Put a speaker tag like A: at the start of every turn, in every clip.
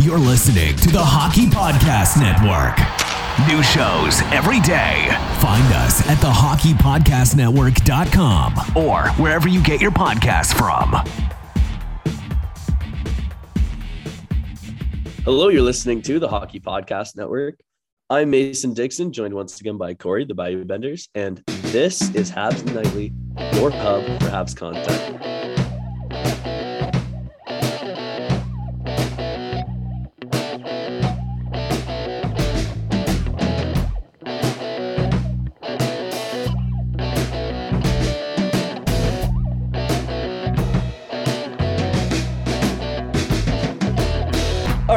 A: You're listening to the Hockey Podcast Network. New shows every day. Find us at thehockeypodcastnetwork.com or wherever you get your podcasts from.
B: Hello, you're listening to the Hockey Podcast Network. I'm Mason Dixon, joined once again by Corey, the Bayou Benders, and this is Habs Nightly, your hub for Habs content.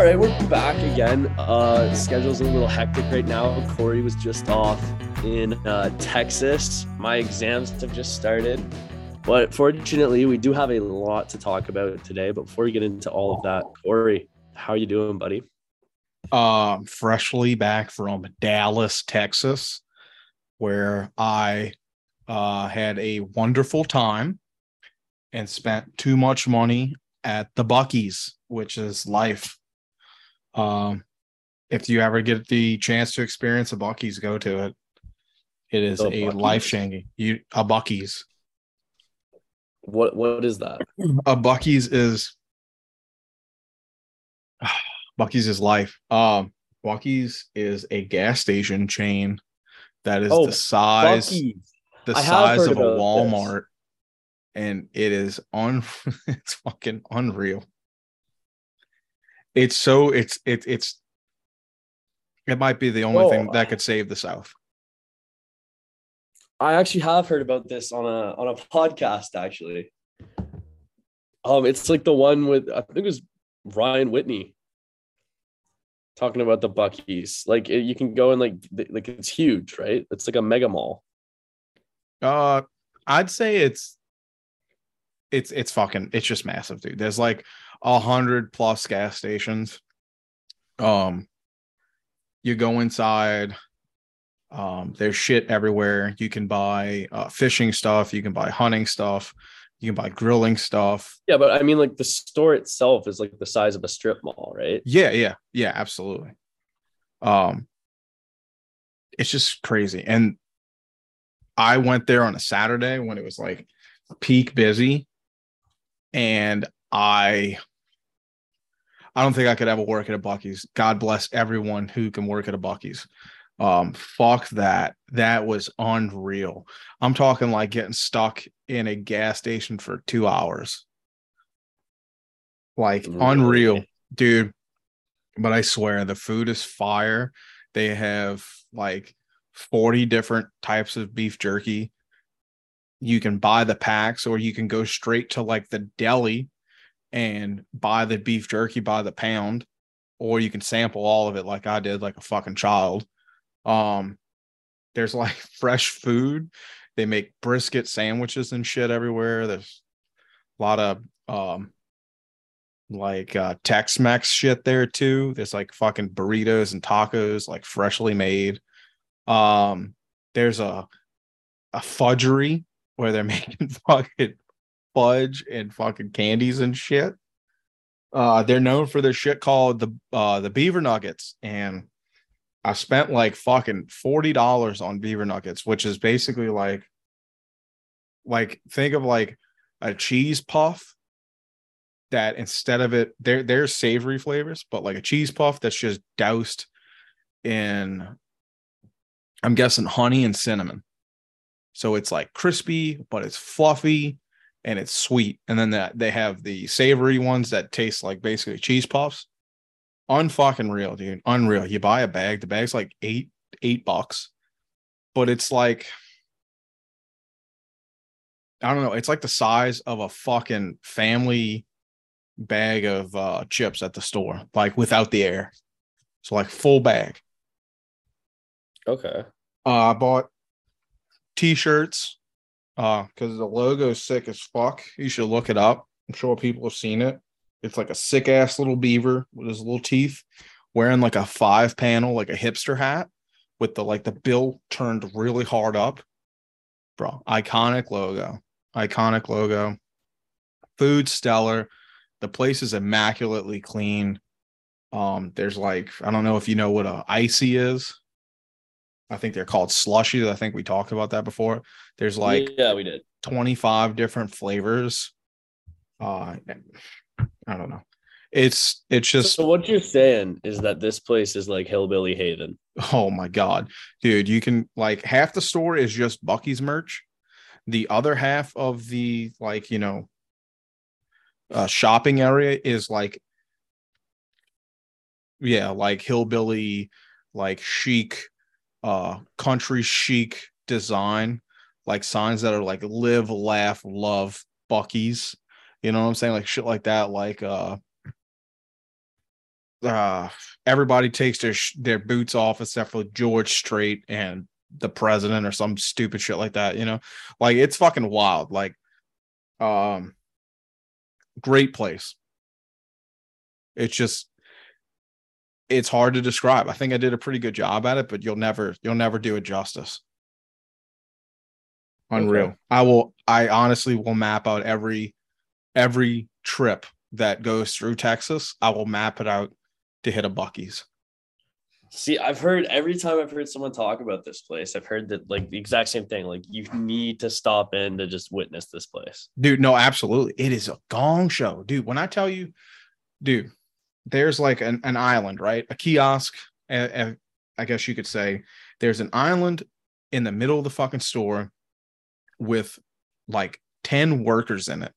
B: Right, we're back again. Uh, schedule's a little hectic right now. Corey was just off in uh, Texas. My exams have just started. But fortunately, we do have a lot to talk about today. But before we get into all of that, Corey, how are you doing, buddy?
C: Um, freshly back from Dallas, Texas, where I uh, had a wonderful time and spent too much money at the Buc-ee's, which is life. Um, if you ever get the chance to experience a Buc-ee's, go to it. It is
B: A
C: a life changing. You a Buc-ee's.
B: What What is that?
C: A Buc-ee's is Buc-ee's is life. Um, Buc-ee's is a gas station chain that is
B: Oh,
C: the size
B: Buc-ee's.
C: the
B: I
C: size of a
B: about this.
C: Walmart, and it is un it's fucking unreal. It's so it's it it's it might be the only
B: Oh,
C: thing that could save the South.
B: I actually have heard about this on a on a podcast. Actually, um, it's like the one with I think it was Ryan Whitney talking about the Buckies. Like it, you can go and like like it's huge, right? It's like a mega mall.
C: Uh, I'd say it's it's it's fucking it's just massive, dude. There's like a hundred plus gas stations. Um, you go inside. Um, there's shit everywhere. You can buy uh, fishing stuff. You can buy hunting stuff. You can buy grilling stuff.
B: Yeah, but I mean, like the store itself is like the size of a strip mall, right?
C: Yeah, yeah, yeah, absolutely. Um, it's just crazy. And I went there on a Saturday when it was like peak busy, and I, I don't think I could ever work at a Buc-ee's. God bless everyone who can work at a Buc-ee's. Um, fuck that. That was unreal. I'm talking like getting stuck in a gas station for two hours. Like
B: Really?
C: unreal, dude. But I swear the food is fire. They have like 40 different types of beef jerky. You can buy the packs or you can go straight to like the deli and buy the beef jerky by the pound or you can sample all of it like I did like a fucking child. Um there's like fresh food. They make brisket sandwiches and shit everywhere. There's a lot of um like uh Tex-Mex shit there too. There's like fucking burritos and tacos like freshly made. Um there's a a fudgery where they're making fucking fudge and fucking candies and shit. Uh they're known for their shit called the uh the beaver nuggets and I spent like fucking $40 on beaver nuggets, which is basically like like think of like a cheese puff that instead of it, there there's savory flavors, but like a cheese puff that's just doused in, I'm guessing honey and cinnamon. So it's like crispy, but it's fluffy and it's sweet. And then that they have the savory ones that taste like basically cheese puffs. Unfucking real, dude. Unreal. You buy a bag, the bag's like eight, eight bucks, but it's like I don't know, it's like the size of a fucking family bag of uh chips at the store, like without the air. So like full bag.
B: Okay.
C: Uh I bought t-shirts uh because the logo is sick as fuck. You should look it up. I'm sure people have seen it. It's like a sick ass little beaver with his little teeth wearing like a five panel, like a hipster hat with the like the bill turned really hard up. Bro, iconic logo. Iconic logo. Food stellar. The place is immaculately clean. Um, there's like, I don't know if you know what a icy is. I think they're called slushies. I think we talked about that before. There's like
B: yeah, we did.
C: 25 different flavors. Uh I don't know. It's it's just
B: So what you're saying is that this place is like hillbilly haven.
C: oh my god. Dude, you can like half the store is just Buc-ee's merch. The other half of the like, you know, uh shopping area is like yeah, like hillbilly like chic uh country chic design like signs that are like live laugh love buckies you know what i'm saying? Like shit like that. Like uh uh everybody takes their sh- their boots off except for george strait and the president or some stupid shit like that you know? Like it's fucking wild. Like um great place. It's just it's hard to describe. I think I did a pretty good job at it, but you'll never you'll never do it justice. Unreal.
B: Okay.
C: I will I honestly will map out every every trip that goes through Texas. I will map it out to hit a Buc-ee's.
B: See, I've heard every time I've heard someone talk about this place, I've heard that like the exact same thing. Like you need to stop in to just witness this place.
C: Dude, no, absolutely. It is a gong show. Dude, when I tell you, dude, there's like an, an island, right? A kiosk, a- a- I guess you could say. There's an island in the middle of the fucking store with like 10 workers in it.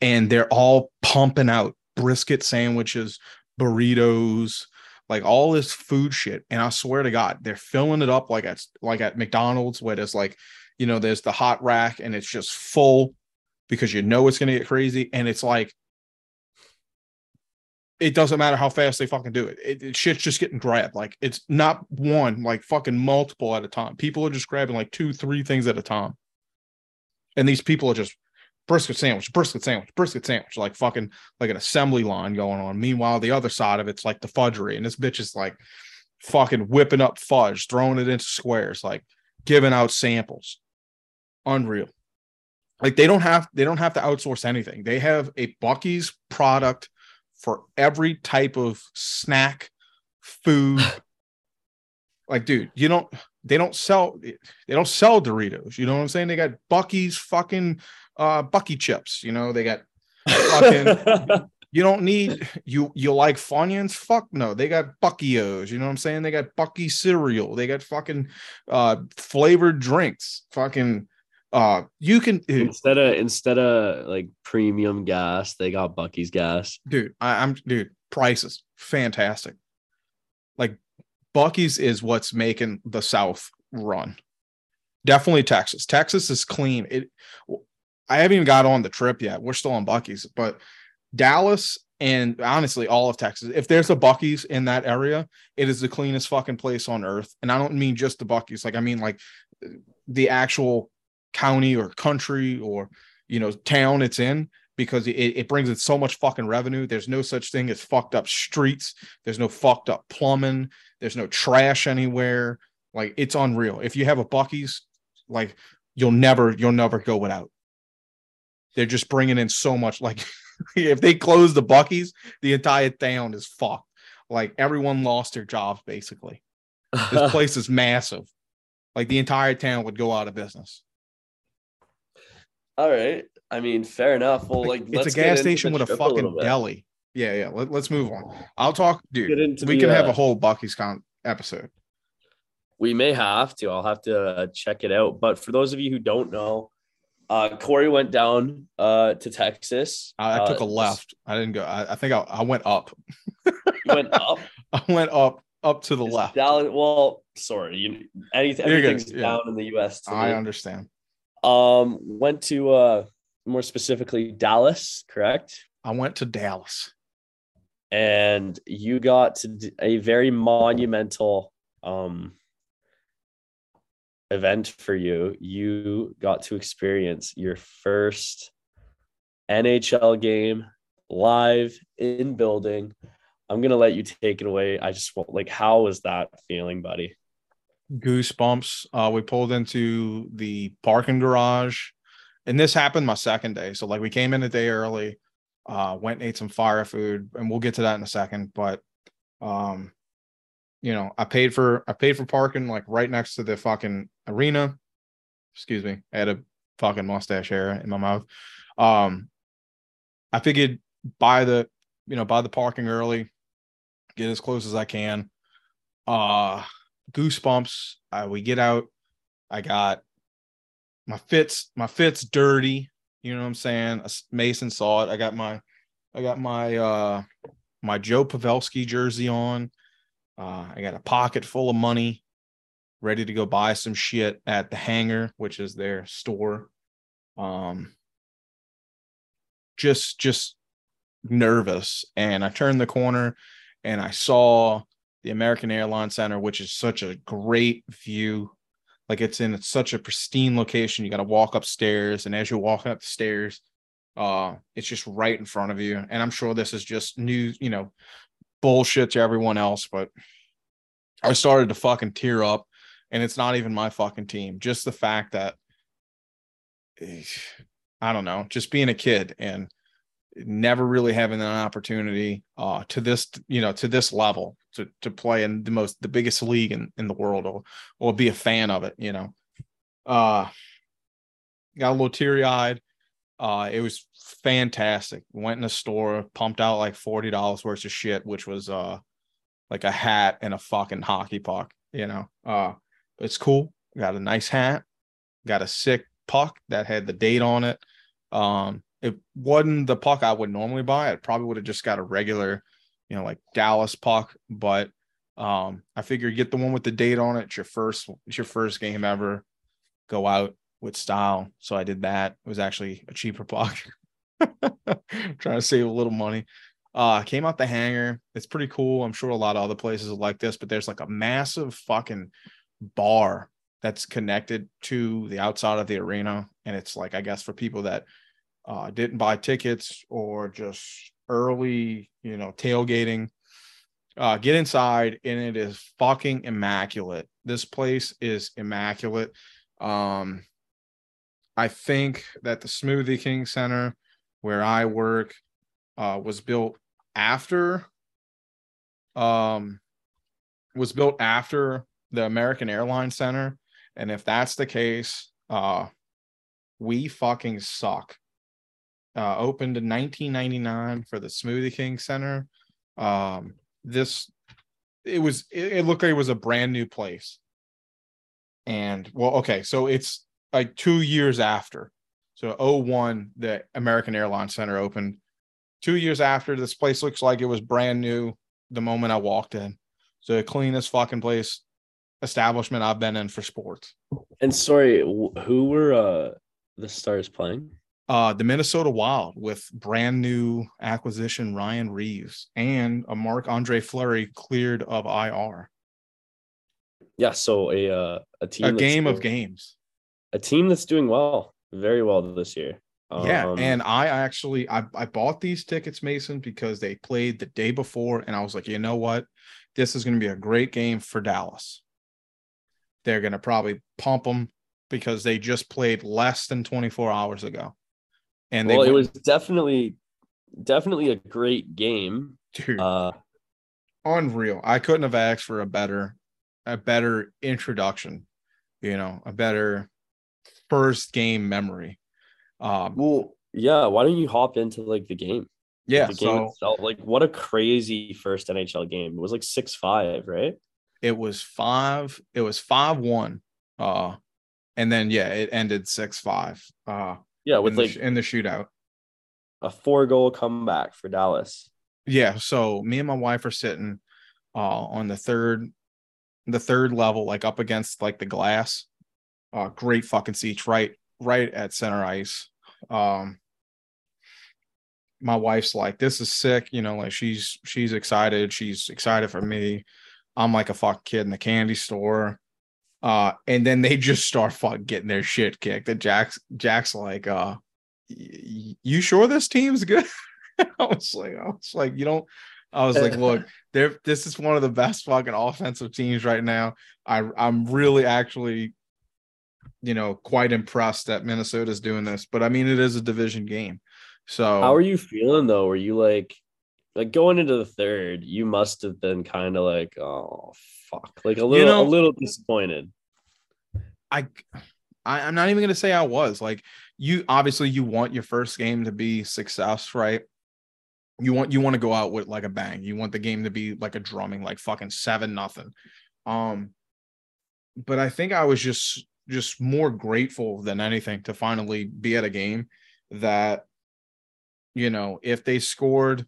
C: And they're all pumping out brisket sandwiches, burritos, like all this food shit. And I swear to God, they're filling it up like at like at McDonald's, where there's like, you know, there's the hot rack and it's just full because you know it's gonna get crazy. And it's like it doesn't matter how fast they fucking do it. It, it. Shit's just getting grabbed. Like it's not one, like fucking multiple at a time. People are just grabbing like two, three things at a time. And these people are just brisket sandwich, brisket sandwich, brisket sandwich, like fucking like an assembly line going on. Meanwhile, the other side of it's like the fudgery, and this bitch is like fucking whipping up fudge, throwing it into squares, like giving out samples. Unreal. Like they don't have they don't have to outsource anything. They have a Buc-ee's product for every type of snack, food. like, dude, you don't they don't sell they don't sell Doritos. You know what I'm saying? They got Buc-ee's fucking uh Bucky chips, you know, they got fucking you don't need you you like Funyuns? Fuck no. They got Buckyos. You know what I'm saying? They got Bucky cereal. They got fucking uh flavored drinks. Fucking uh you can dude,
B: instead of instead of like premium gas, they got Buc-ee's gas.
C: dude I, I'm dude prices fantastic. Like Buc-ee's is what's making the South run. Definitely Texas. Texas is clean. It I haven't even got on the trip yet. We're still on Buc-ee's, but Dallas and honestly all of Texas. If there's a Buc-ee's in that area, it is the cleanest fucking place on earth. And I don't mean just the Buc-ee's, like I mean like the actual county or country or you know town it's in because it, it brings in so much fucking revenue. There's no such thing as fucked up streets. There's no fucked up plumbing. There's no trash anywhere. Like it's unreal. If you have a Buc-ee's, like you'll never you'll never go without. They're just bringing in so much. Like if they close the Buc-ee's, the entire town is fucked. Like everyone lost their jobs basically. This place is massive. Like the entire town would go out of business.
B: All right. I mean, fair enough. Well, like
C: it's a gas station with a fucking
B: bit.
C: deli. Yeah, yeah. Let, us move on. I'll talk, dude. We
B: the,
C: can have
B: uh,
C: a whole Buc-ee's con episode.
B: We may have to. I'll have to uh, check it out. But for those of you who don't know, uh, Corey went down uh, to Texas.
C: I, I took a
B: Uh,
C: left. I didn't go. I, I think I, I went up.
B: You went up.
C: I went up up to the
B: Is
C: left.
B: Dallas, well, sorry. You, anything, everything's
C: yeah.
B: down in the U.S.
C: I understand.
B: Um, went to uh, more specifically Dallas, correct?
C: I went to Dallas.
B: and you got to a very monumental um event for you you got to experience your first nhl game live in building i'm gonna let you take it away i just want like how was that feeling buddy
C: Goosebumps. Uh, we pulled into the parking garage, and this happened my second day. So like we came in a day early, uh, went and ate some fire food, and we'll get to that in a second. But um, you know, I paid for I paid for parking like right next to the fucking arena. Excuse me, I had a fucking mustache hair in my mouth. Um, I figured buy the you know buy the parking early, get as close as I can. Uh goosebumps. Uh, we get out. I got my fits, my fits dirty. You know what I'm saying? Mason saw it. I got my, I got my, uh, my Joe Pavelski jersey on. Uh, I got a pocket full of money, ready to go buy some shit at the hangar, which is their store. Um, just, just nervous. And I turned the corner and I saw the American Airlines Center, which is such a great view. Like it's in such a pristine location. You got to walk upstairs, and as you're walking up the stairs, uh, it's just right in front of you. And I'm sure this is just new, you know, bullshit to everyone else, but I started to fucking tear up, and it's not even my fucking team. Just the fact that I don't know, just being a kid and never really having an opportunity uh to this you know to this level to to play in the most the biggest league in, in the world or or be a fan of it you know. Uh got a little teary-eyed. Uh it was fantastic. Went in the store pumped out like $40 worth of shit which was uh like a hat and a fucking hockey puck you know. Uh it's cool. Got a nice hat. Got a sick puck that had the date on it. Um it wasn't the puck I would normally buy. I probably would have just got a regular, you know, like Dallas puck. But um, I figured get the one with the date on it. It's your first, it's your first game ever. Go out with style. So I did that. It was actually a cheaper puck. Trying to save a little money. Uh came out the hangar. It's pretty cool. I'm sure a lot of other places are like this, but there's like a massive fucking bar that's connected to the outside of the arena. And it's like, I guess for people that uh, didn't buy tickets or just early, you know, tailgating. Uh, get inside and it is fucking immaculate. This place is immaculate. Um, I think that the Smoothie King Center, where I work, uh, was built after, um, was built after the American Airlines Center, and if that's the case, uh, we fucking suck uh, opened in 1999 for the Smoothie King Center. Um, this it was it, it looked like it was a brand new place. And well, okay, so it's like two years after. So 01, the American Airlines Center opened. Two years after, this place looks like it was brand new the moment I walked in. So the cleanest fucking place establishment I've been in for sports.
B: and sorry who were uh the stars playing
C: uh the Minnesota Wild with brand new acquisition Ryan Reaves and a Marc-Andre Fleury cleared of IR.
B: yeah so a uh a team
C: A game of games.
B: a team that's doing well very well this year
C: yeah,
B: Um,
C: and I actually I I bought these tickets Mason because they played the day before and I was like, "You know what? This is going to be a great game for Dallas." They're going to probably pump them because they just played less than 24 hours ago. And they
B: well it was definitely definitely a great game
C: dude,
B: uh
C: unreal. I couldn't have asked for a better, a better introduction, you know, a better first game memory. Um,
B: well Yeah, why don't you hop into like the game?
C: Yeah.
B: the game
C: So
B: itself. Like, what a crazy first NHL game! It was like six five, right?
C: it was five, it was five one. Uh and then yeah, it ended six five. Uh
B: Yeah,
C: in
B: with
C: the,
B: like
C: sh- in the shootout.
B: a four goal comeback for Dallas.
C: Yeah. So me and my wife are sitting uh on the third the third level, like up against like the glass. Uh great fucking seats right right at center ice. Um my wife's like, this is sick, you know, like she's she's excited, she's excited for me. I'm like a fuck kid in the candy store. Uh, and then they just start fucking getting their shit kicked. And Jack's Jack's like, uh, you sure this team's good? I was like, I was like, you don't. I was like, look, there. This is one of the best fucking offensive teams right now. I I'm really actually, you know, quite impressed that Minnesota's doing this. But I mean, it is a division game, so
B: How are you feeling though? Were you like, like going into the third? You must have been kind of like, oh fuck, like a little,
C: know-
B: a little disappointed.
C: I, I I'm not even gonna say I was like you. Obviously, you want your first game to be success, right? You want you want to go out with like a bang. You want the game to be like a drumming, like fucking seven nothing. Um, but I think I was just just more grateful than anything to finally be at a game that, you know, if they scored,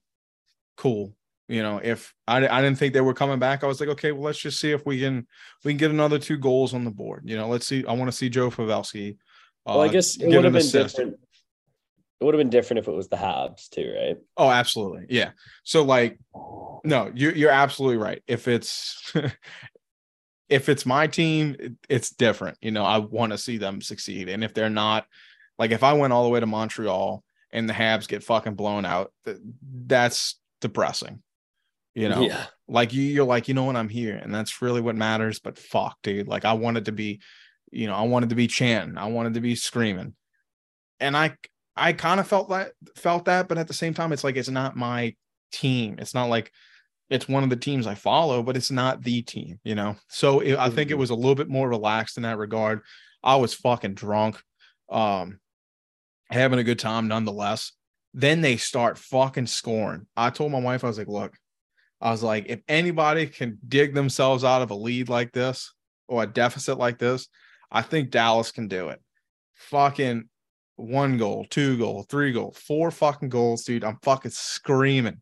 C: cool. You know, if I, I didn't think they were coming back, I was like, okay, well, let's just see if we can we can get another two goals on the board. You know, let's see. I want to see Joe Pavelski.
B: Well, I
C: uh,
B: guess it would have been
C: assist.
B: different. It would have been different if it was the Habs too, right?
C: Oh, absolutely. Yeah. So like, no, you're you're absolutely right. If it's if it's my team, it's different. You know, I want to see them succeed. And if they're not, like if I went all the way to Montreal and the Habs get fucking blown out, th- that's depressing. You know,
B: Yeah.
C: like you, you're like, you know what, I'm here, and that's really what matters. But fuck, dude, like I wanted to be, you know, I wanted to be chanting, I wanted to be screaming, and I, I kind of felt that, felt that, but at the same time, it's like it's not my team. It's not like it's one of the teams I follow, but it's not the team, you know. So it, I think it
B: Mhm.
C: was a little bit more relaxed in that regard. I was fucking drunk, um, having a good time nonetheless. Then they start fucking scoring. I told my wife, I was like, look, I was like, if anybody can dig themselves out of a lead like this or a deficit like this, I think Dallas can do it. Fucking one goal, two goal, three goal, four fucking goals, dude. I'm fucking screaming.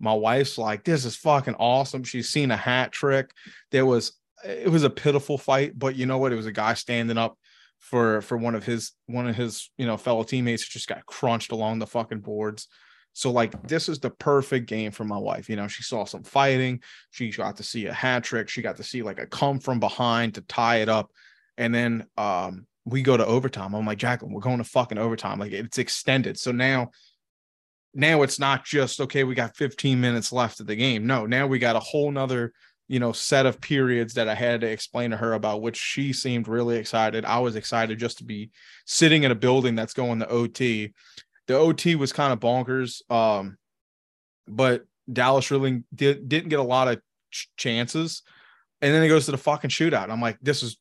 C: My wife's like, this is fucking awesome. She's seen a hat trick. There was it was a pitiful fight, but you know what? It was a guy standing up for for one of his one of his you know fellow teammates who just got crunched along the fucking boards. So like this is the perfect game for my wife. You know, she saw some fighting. She got to see a hat trick. She got to see like a come from behind to tie it up. And then um we go to overtime. I'm like, Jacqueline, we're going to fucking overtime. Like it's extended. So now now it's not just okay, we got 15 minutes left of the game. No, now we got a whole nother you know set of periods that I had to explain to her about which she seemed really excited. I was excited just to be sitting in a building that's going to OT. The OT was kind of bonkers. Um, but Dallas really did, didn't get a lot of ch- chances. And then it goes to the fucking shootout. I'm like, this is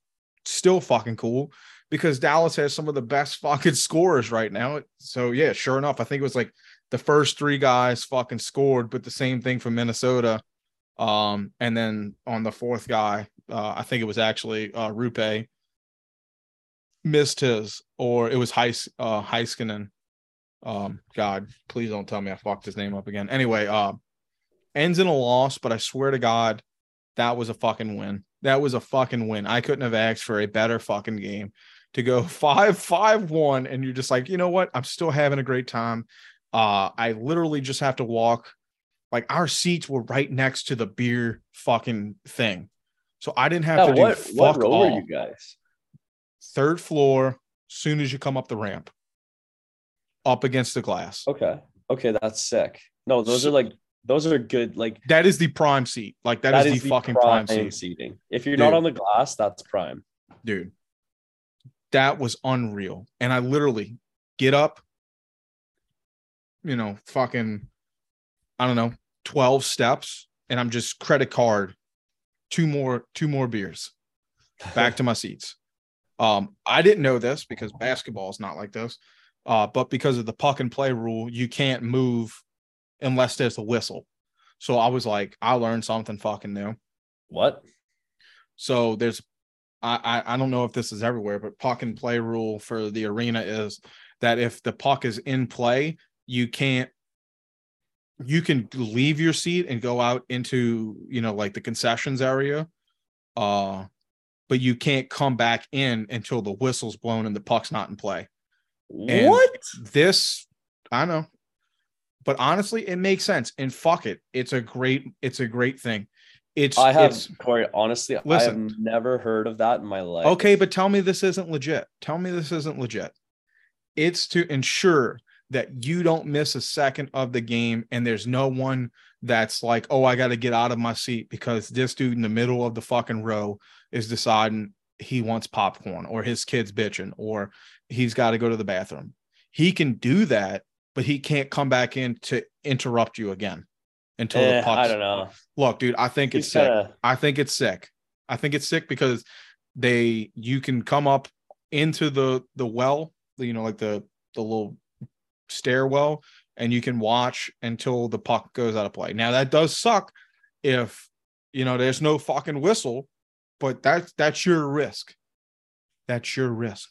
C: still fucking cool because Dallas has some of the best fucking scorers right now. So yeah, sure enough, I think it was like the first three guys fucking scored, but the same thing from Minnesota. Um, and then on the fourth guy, uh, I think it was actually uh Roope missed his, or it was Heis uh Heiskanen. Um, God, please don't tell me I fucked his name up again. Anyway, uh ends in a loss, but I swear to God, that was a fucking win. That was a fucking win. I couldn't have asked for a better fucking game to go five, five, one, and you're just like, you know what? I'm still having a great time. Uh, I literally just have to walk. Like our seats were right next to the beer fucking thing, so I didn't have
B: Yeah,
C: to do
B: what
C: fuck
B: what row
C: all.
B: you guys?
C: Third floor, soon as you come up the ramp, up against the glass.
B: Okay, okay, that's sick. No, those
C: So-
B: are like those are good. Like
C: That is the prime seat. Like that is, the, fucking prime, seat.
B: seating. If you're not on the glass, that's prime.
C: dude. That was unreal. And I literally get up, you know, fucking, I don't know, 12 steps, and I'm just credit card, two more, two more beers back to my seats. Um, I didn't know this because basketball is not like this. Uh, but because of the puck and play rule, you can't move unless there's a whistle. So I was like, I learned something fucking new.
B: What?
C: So there's, I, I I don't know if this is everywhere, but puck and play rule for the arena is that if the puck is in play, you can't. You can leave your seat and go out into you know like the concessions area, uh, but you can't come back in until the whistle's blown and the puck's not in play. And
B: what?
C: This I know, but honestly, it makes sense. And fuck it, it's a great, it's a great thing. It's
B: I have
C: it's,
B: Corey. Honestly, I have never heard of that in my life.
C: Okay, but tell me this isn't legit. Tell me this isn't legit. It's to ensure that you don't miss a second of the game and there's no one that's like, oh, I got to get out of my seat because this dude in the middle of the fucking row is deciding he wants popcorn or his kid's bitching or he's got to go to the bathroom. He can do that, but he can't come back in to interrupt you again until
B: Eh,
C: the puck.
B: I don't know.
C: Look, dude, I think it's
B: He's
C: sick.
B: kinda-
C: I think it's sick. I think it's sick because they you can come up into the the well, you know, like the the little stairwell, and you can watch until the puck goes out of play. Now that does suck if you know there's no fucking whistle, but that's that's your risk. That's your risk.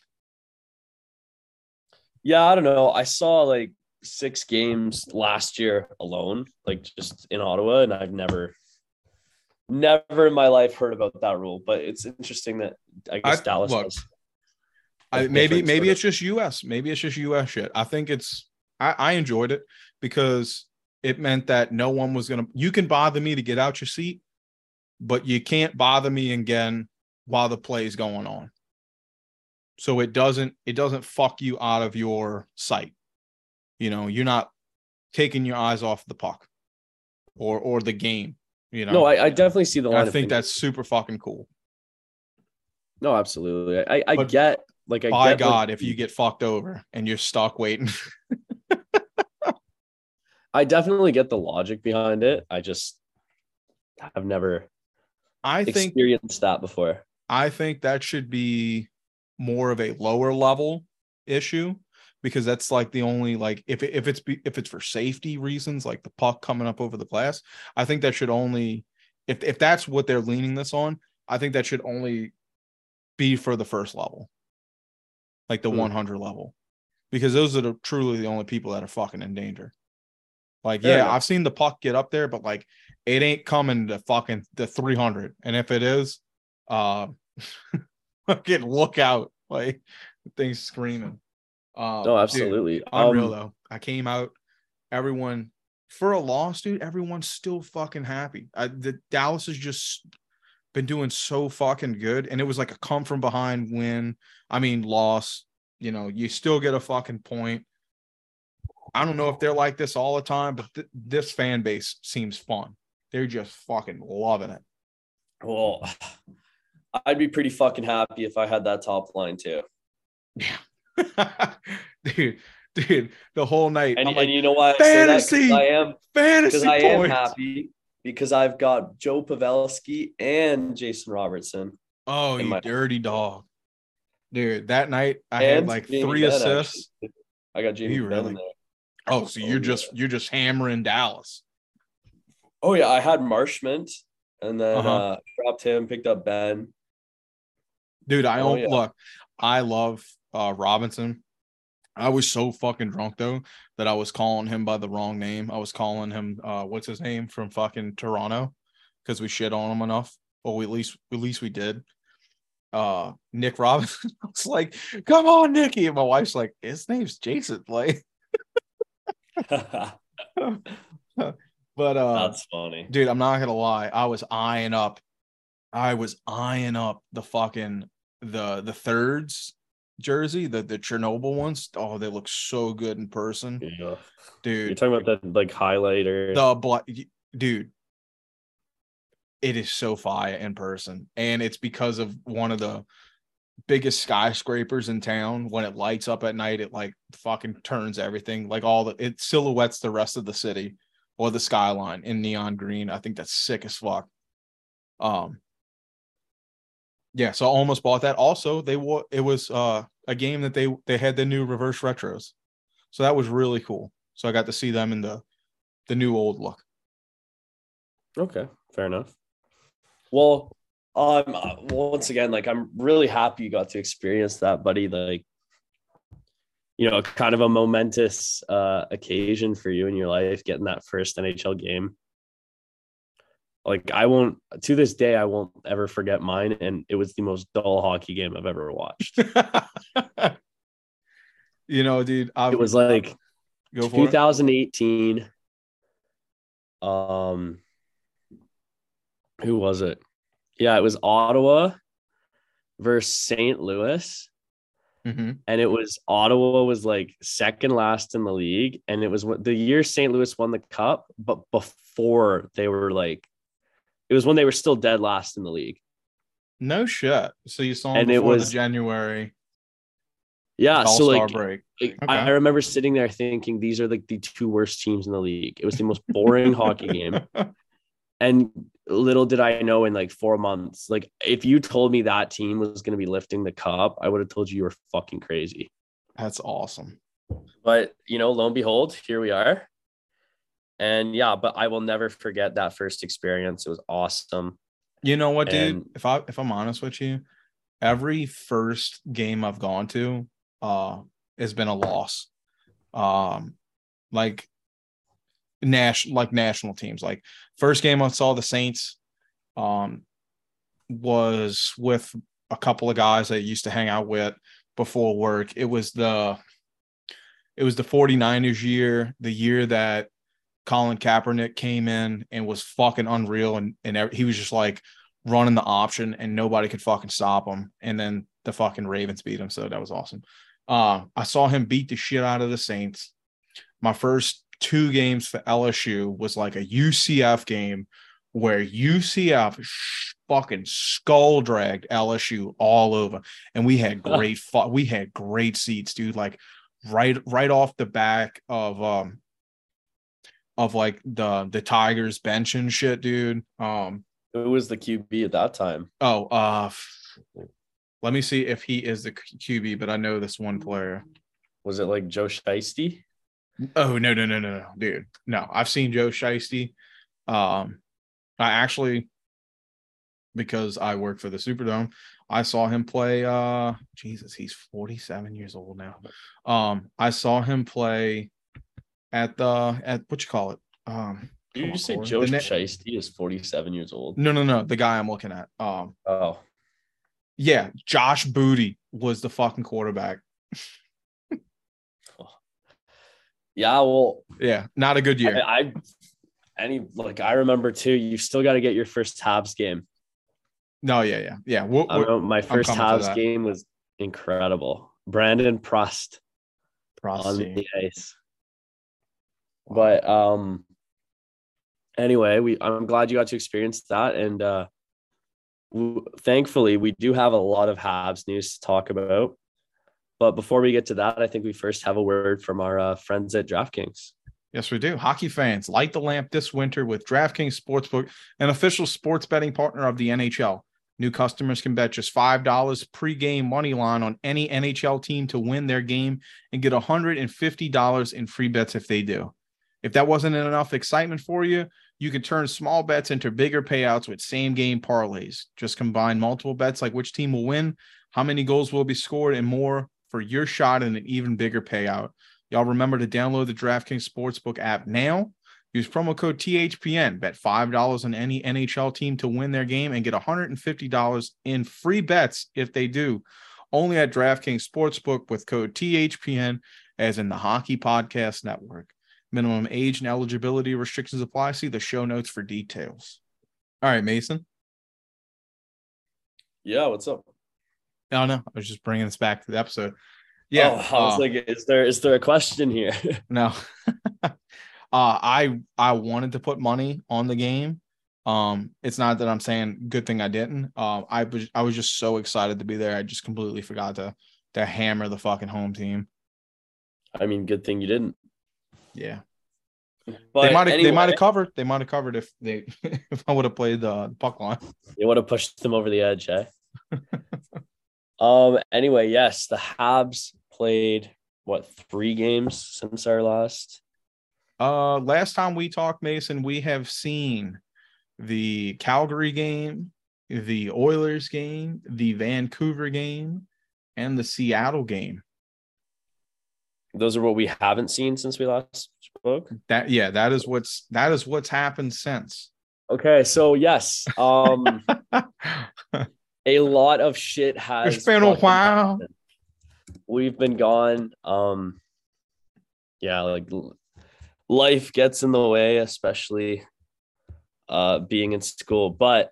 B: Yeah, I don't know. I saw like six games last year alone, like just in Ottawa, and I've never, never in my life heard about that rule. But it's interesting that I guess
C: I-
B: Dallas
C: look. I, maybe maybe it's just US. Maybe it's just US shit. I think it's I, I enjoyed it because it meant that no one was gonna you can bother me to get out your seat, but you can't bother me again while the play is going on. So it doesn't it doesn't fuck you out of your sight. You know, you're not taking your eyes off the puck or or the game. You know,
B: No, I, I definitely see the line.
C: I think that's super fucking cool.
B: no, absolutely. I I
C: But
B: get like I
C: By
B: get, like,
C: God, if you get fucked over and you're stuck waiting.
B: I definitely get the logic behind it. I just have never
C: I think
B: experienced that before.
C: I think that should be more of a lower level issue because that's like the only like if it, if it's if it's for safety reasons like the puck coming up over the glass, I think that should only if if that's what they're leaning this on, I think that should only be for the first level. Like the
B: Hmm.
C: 100 level. Because those are the, truly the only people that are fucking in danger. Like
B: Fair
C: yeah. I've seen the puck get up there but like it ain't coming to fucking the 300 and if it is uh fucking look out like thing's screaming. Uh
B: No,
C: dude,
B: absolutely.
C: unreal
B: Um,
C: though. I came out everyone for a loss dude everyone's still fucking happy. I, the dallas has just been doing so fucking good. And it was like a come from behind win. I mean loss you know you still get a fucking point. I don't know if they're like this all the time but th- this fan base seems fun they're just fucking loving it
B: Well, I'd be pretty fucking happy if I had that top line too. Yeah.
C: dude, dude, the whole night.
B: And,
C: I'm like,
B: you know why I say that? 'Cause
C: fantasy
B: I am
C: fantasy
B: because I am happy because I've got Joe Pavelski and Jason Robertson.
C: Oh, you
B: my-
C: dirty dog. Dude, that night I had like
B: Jamie
C: three
B: Benn,
C: assists.
B: actually. I got Jamie
C: You really?
B: there.
C: Oh, so
B: Oh,
C: you're
B: yeah.
C: just you're just hammering Dallas.
B: Oh yeah, I had Marchment and then
C: Uh-huh.
B: uh dropped him, picked up Benn.
C: Dude, I
B: Oh,
C: don't
B: yeah.
C: look, I love uh Robertson. I was so fucking drunk though that I was calling him by the wrong name. I was calling him uh what's his name from fucking Toronto because we shit on him enough. Well, we at least at least we did. Uh Nick Robertson. I was like, come on, Nicky. And my wife's like, his name's Jason. Like, but uh
B: That's funny.
C: dude, I'm not gonna lie. I was eyeing up. I was eyeing up the fucking the the thirds jersey, the the Chernobyl ones. Oh, they look so good in person,
B: Yeah.
C: Dude.
B: You're talking about that like highlighter.
C: The black, dude. It is so fire in person, and it's because of one of the biggest skyscrapers in town. When it lights up at night, it like fucking turns everything like all the it silhouettes the rest of the city or the skyline in neon green. I think that's sick as fuck. Um, yeah, so I almost bought that. Also, they were it was uh a game that they they had the new reverse retros. So that was really cool. So I got to see them in the the new old look.
B: Okay, fair enough. Well, um, uh, once again, like I'm really happy you got to experience that, buddy. Like, you know, kind of a momentous uh, occasion for you in your life, getting that first NHL game. Like, I won't to this day, I won't ever forget mine, and it was the most dull hockey game I've ever watched.
C: you know, dude, I
B: it was like
C: go for it.
B: 2018. Um, who was it? Yeah, it was Ottawa versus St. Louis.
C: Mhm.
B: And it was Ottawa was like second last in the league. And it was the year St. Louis won the cup, but before they were like, it was when they were still dead last in the league.
C: No shit. So you saw
B: And it was-
C: January
B: Yeah. So like,
C: break.
B: like,
C: Okay.
B: I, I remember sitting there thinking these are like the two worst teams in the league. It was the most boring hockey game. And little did I know in like four months, like if you told me that team was going to be lifting the cup, I would have told you you were fucking crazy.
C: That's awesome.
B: But you know, lo and behold, here we are. And yeah, but I will never forget that first experience. It was awesome.
C: You know what, dude?
B: And-
C: if I if I'm honest with you, every first game I've gone to uh has been a loss. Um like national like national teams. Like first game I saw the Saints um was with a couple of guys that I used to hang out with before work. It was the it was the 49ers year, the year that Colin Kaepernick came in and was fucking unreal and and he was just like running the option and nobody could fucking stop him and then the fucking Ravens beat him so that was awesome. Uh I saw him beat the shit out of the Saints. My first two games for LSU was like a UCF game where UCF sh- fucking skull dragged LSU all over and we had great fu- we had great seats dude like right right off the back of um of like the the Tigers bench and shit, dude. Um
B: Who was the QB at that time?
C: oh uh let me see if he is the QB, but I know this one player.
B: Was it like Joe Shiesty?
C: Oh no, no, no, no, no, dude. No, I've seen Joe Shiesty. Um I actually because I work for the Superdome, I saw him play uh Jesus, he's 47 years old now. Um I saw him play at the at what you call it? Um
B: Did you say
C: Corey.
B: Joe Shiesty is 47 years old?
C: No, no, no. The guy I'm looking at. Um,
B: Oh,
C: yeah, Josh Booty was the fucking quarterback.
B: Yeah. Well,
C: Yeah, not a good year.
B: I, I any like I remember too. You still got to get your first Habs game.
C: no, yeah, yeah, yeah. We'll,
B: I
C: we'll-
B: my first Habs game was incredible. Brandon Prust on the ice. But um anyway, we I'm glad you got to experience that and uh w- thankfully we do have a lot of Habs news to talk about. But before we get to that, I think we first have a word from our uh, friends at DraftKings.
C: Yes, we do. Hockey fans, light the lamp this winter with DraftKings Sportsbook, an official sports betting partner of the NHL. New customers can bet just $5 pregame money line on any NHL team to win their game and get $150 in free bets if they do. If that wasn't enough excitement for you, you can turn small bets into bigger payouts with same game parlays. Just combine multiple bets like which team will win, how many goals will be scored, and more for your shot at an even bigger payout. Y'all remember to download the DraftKings Sportsbook app now. Use promo code THPN. Bet $5 on any NHL team to win their game and get $150 in free bets if they do. Only at DraftKings Sportsbook with code THPN, as in the Hockey Podcast Network. Minimum age and eligibility restrictions apply. See the show notes for details. All right, Mason.
B: Yeah, what's up?
C: No, no, I was just bringing this back to the episode. Yeah,
B: Oh, I was
C: uh,
B: like, is there is there a question here?
C: No. uh I I wanted to put money on the game. Um it's not that I'm saying good thing I didn't. Um I was I was just so excited to be there. I just completely forgot to to hammer the fucking home team.
B: I mean, good thing you didn't.
C: Yeah.
B: But
C: they might have they might have covered. They might have covered if they if I would have played the puck line.
B: You would have pushed them over the edge, eh? Um. Anyway, yes, the Habs played what three games since our last.
C: Uh, last time we talked, Mason, we have seen the Calgary game, the Oilers game, the Vancouver game, and the Seattle game.
B: Those are what we haven't seen since we last spoke.
C: That yeah, that is what's that is what's happened since.
B: Okay, so yes, um, a lot of shit has.
C: It's been a while.
B: happened. We've been gone. Um, yeah, like life gets in the way, especially uh being in school, but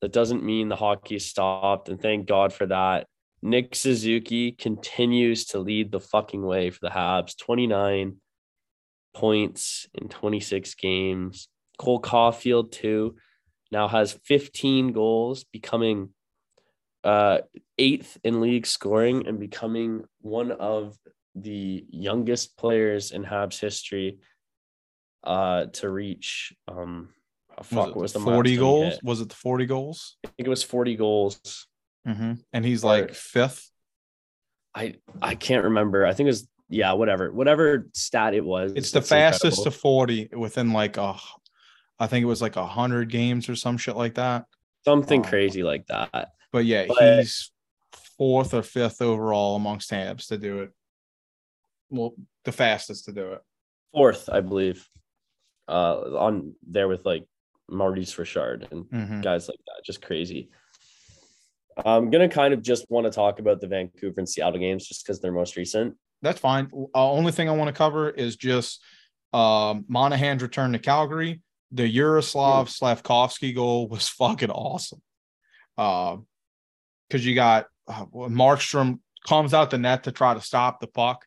B: that doesn't mean the hockey stopped, and thank God for that. Nick Suzuki continues to lead the fucking way for the Habs. 29 points in 26 games. Cole Caufield, too, now has 15 goals, becoming uh, eighth in league scoring and becoming one of the youngest players in Habs history uh, to reach. Um, oh, fuck,
C: Was
B: was the
C: 40 goals?
B: hit?
C: Was it the 40 goals?
B: I think it was 40 goals.
C: Mm-hmm. And he's
B: Or-
C: like fifth.
B: I I can't remember. I think it was yeah, whatever, whatever stat it was.
C: It's the fastest
B: incredible.
C: to 40 within like a I think it was like a hundred games or some shit like that.
B: something
C: Oh.
B: crazy like that.
C: But yeah,
B: But-
C: he's fourth or fifth overall amongst Habs to do it. Well, the fastest to do it.
B: Fourth, I believe, uh, on there with like Maurice Richard and
C: Mhm.
B: guys like that. Just crazy. I'm gonna kind of just want to talk about the Vancouver and Seattle games just because they're most recent.
C: That's fine. Uh, only thing I want to cover is just um, Monahan's return to Calgary. The Yaroslav Slafkovsky goal was fucking awesome. Because you got uh, Markstrom comes out the net to try to stop the puck,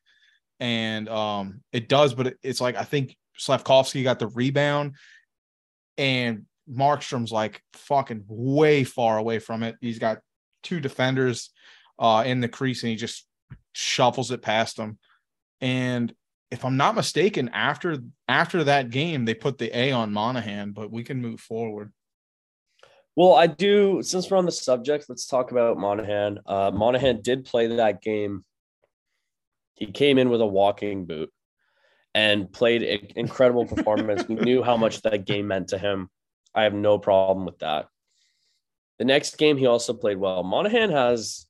C: and um, it does, but it, it's like I think Slafkovsky got the rebound, and Markstrom's like fucking way far away from it. He's got two defenders uh, in the crease, and he just shuffles it past them. And if I'm not mistaken, after after that game, they put the A on Monahan, but we can move forward.
B: Well, I do. Since we're on the subject, let's talk about Monahan. Uh, Monahan did play that game. He came in with a walking boot and played an incredible performance. we knew how much that game meant to him. I have no problem with that. The next game, he also played well. Monahan has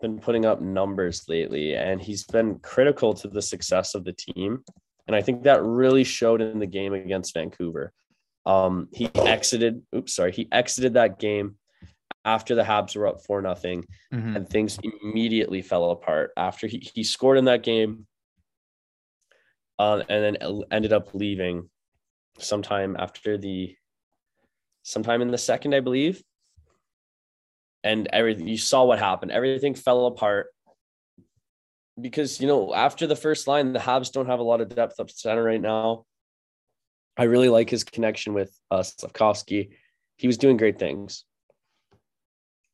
B: been putting up numbers lately, and he's been critical to the success of the team. And I think that really showed in the game against Vancouver. Um, he exited. Oops, sorry. He exited that game after the Habs were up four nothing,
C: Mhm.
B: and things immediately fell apart. After he he scored in that game, uh, and then ended up leaving sometime after the, sometime in the second, I believe. And everything you saw what happened. Everything fell apart because you know after the first line, the Habs don't have a lot of depth up center right now. I really like his connection with uh, Slafkovsky. He was doing great things.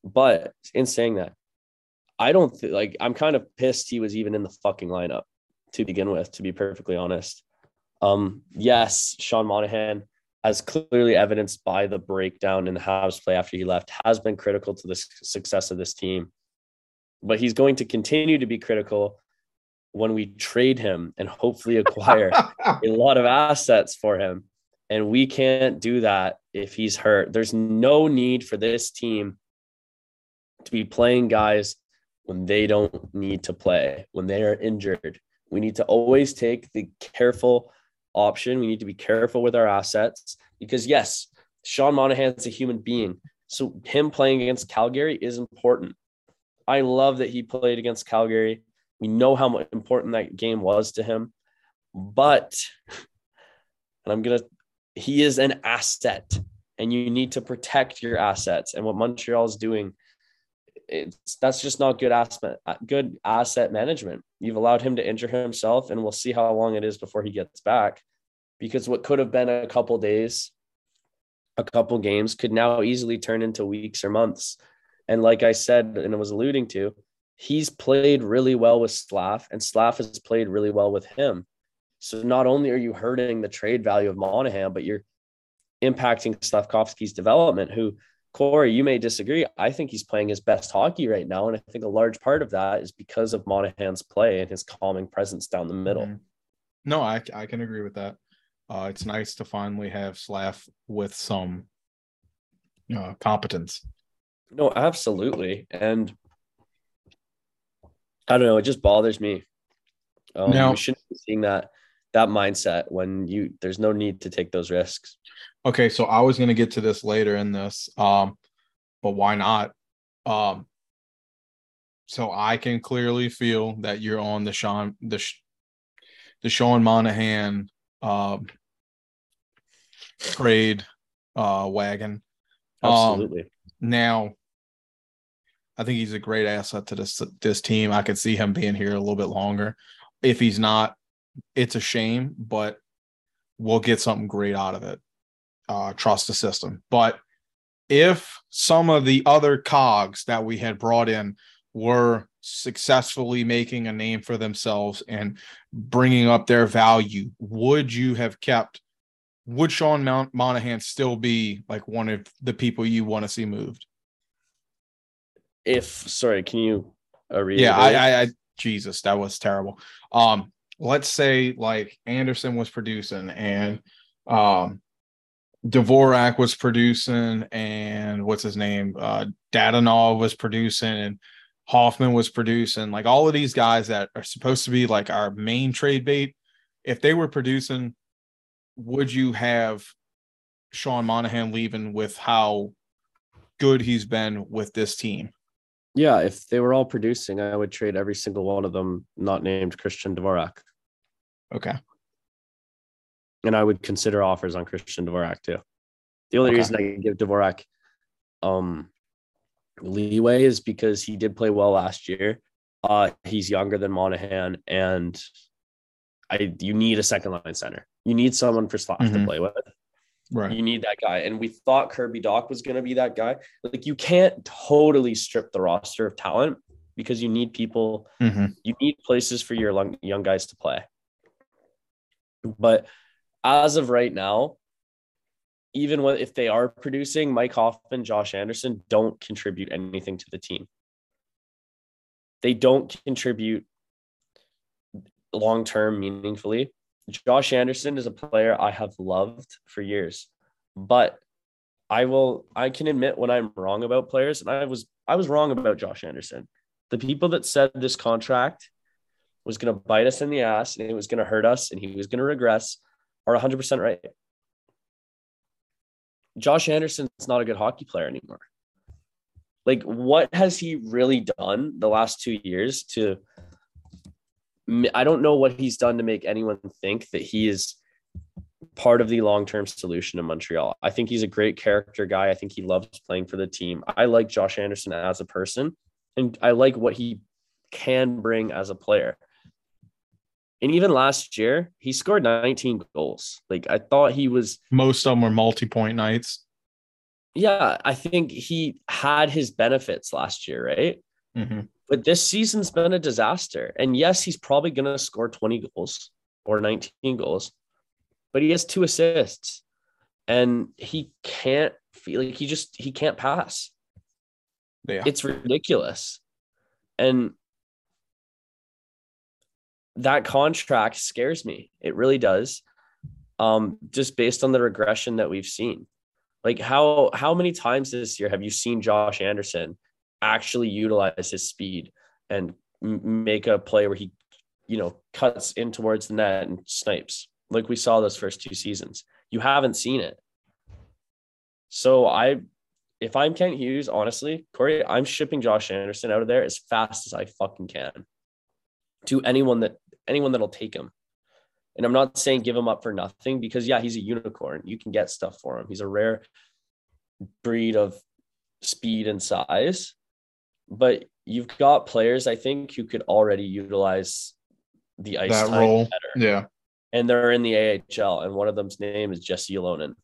B: But in saying that, I don't th- like, I'm kind of pissed he was even in the fucking lineup to begin with, to be perfectly honest. Um, yes, Sean Monahan, as clearly evidenced by the breakdown in the Habs play after he left, has been critical to the success of this team. But he's going to continue to be critical when we trade him and hopefully acquire a lot of assets for him. And we can't do that if he's hurt. There's no need for this team to be playing guys when they don't need to play, when they are injured. We need to always take the careful option. We need to be careful with our assets because, yes, Sean Monahan's a human being. So him playing against Calgary is important. I love that he played against Calgary. We know how important that game was to him. But, and I'm going to, he is an asset and you need to protect your assets. And what Montreal is doing, it's that's just not good asset, good asset management. You've allowed him to injure himself, and we'll see how long it is before he gets back. Because what could have been a couple days, a couple games, could now easily turn into weeks or months. And like I said, and I was alluding to, he's played really well with Slav, and Slav has played really well with him. So not only are you hurting the trade value of Monahan, but you're impacting Slafkovsky's development, who Corey, you may disagree. I think he's playing his best hockey right now. And I think a large part of that is because of Monahan's play and his calming presence down the middle.
C: Mhm. No, I I can agree with that. Uh, it's nice to finally have Slav with some uh, competence.
B: No, absolutely. And I don't know, it just bothers me. Um,
C: Now-
B: we shouldn't be seeing that that mindset when you there's no need to take those risks.
C: Okay, so I was gonna get to this later in this, um, but why not? Um, so I can clearly feel that you're on the Sean the the Sean Monahan um trade uh wagon. Um,
B: Absolutely.
C: now, I think he's a great asset to this this team. I could see him being here a little bit longer. If he's not, it's a shame, but we'll get something great out of it. Uh, trust the system. But if some of the other cogs that we had brought in were successfully making a name for themselves and bringing up their value, would you have kept? Would Sean Mount Monahan still be like one of the people you want to see moved?
B: if sorry, can you uh,
C: Yeah, I, I, I, Jesus, that was terrible. Um, let's say like Anderson was producing and um Dvorak was producing and what's his name? Uh Dadonov was producing and Hoffman was producing, like all of these guys that are supposed to be like our main trade bait. If they were producing, would you have Sean Monahan leaving with how good he's been with this team?
B: Yeah, if they were all producing, I would trade every single one of them not named Christian Dvorak.
C: Okay.
B: And I would consider offers on Christian Dvorak too. The only
C: Okay.
B: reason I give Dvorak um leeway is because he did play well last year. Uh he's younger than Monahan and I you need a second line center. You need someone for Slav to
C: Mhm.
B: play with.
C: Right.
B: You need that guy. And we thought Kirby Dach was going to be that guy. Like you can't totally strip the roster of talent because you need people
C: hmm
B: you need places for your young guys to play. But as of right now, even when, if they are producing, Mike Hoffman, Josh Anderson don't contribute anything to the team. They don't contribute long term meaningfully. Josh Anderson is a player I have loved for years, but I will I can admit when I'm wrong about players, and I was I was wrong about Josh Anderson. The people that said this contract was going to bite us in the ass and it was going to hurt us and he was going to regress are 100% right. Josh Anderson's not a good hockey player anymore. Like, what has he really done the last two years to? I don't know what he's done to make anyone think that he is part of the long-term solution in Montreal. I think he's a great character guy. I think he loves playing for the team. I like Josh Anderson as a person, and I like what he can bring as a player. And even last year, he scored 19 goals. Like I thought he was
C: Most of them were multi-point nights.
B: yeah, I think he had his benefits last year, right?
C: hmm
B: But this season's been a disaster. And yes, he's probably going to score 20 goals or 19 goals, but he has two assists and he can't feel like he just he can't pass.
C: Yeah.
B: It's ridiculous. And that contract scares me. It really does. Um, just based on the regression that we've seen. Like how how many times this year have you seen Josh Anderson actually utilize his speed and m- make a play where he, you know, cuts in towards the net and snipes like we saw those first two seasons? You haven't seen it. So I if I'm Kent Hughes, honestly, Corey, I'm shipping Josh Anderson out of there as fast as I fucking can to anyone that anyone that'll take him. And I'm not saying give him up for nothing because yeah, he's a unicorn. You can get stuff for him. He's a rare breed of speed and size. But you've got players, I think, who could already utilize the ice
C: that
B: time
C: role.
B: better.
C: Yeah.
B: And they're in the AHL, and one of them's name is Jesse Ylonen.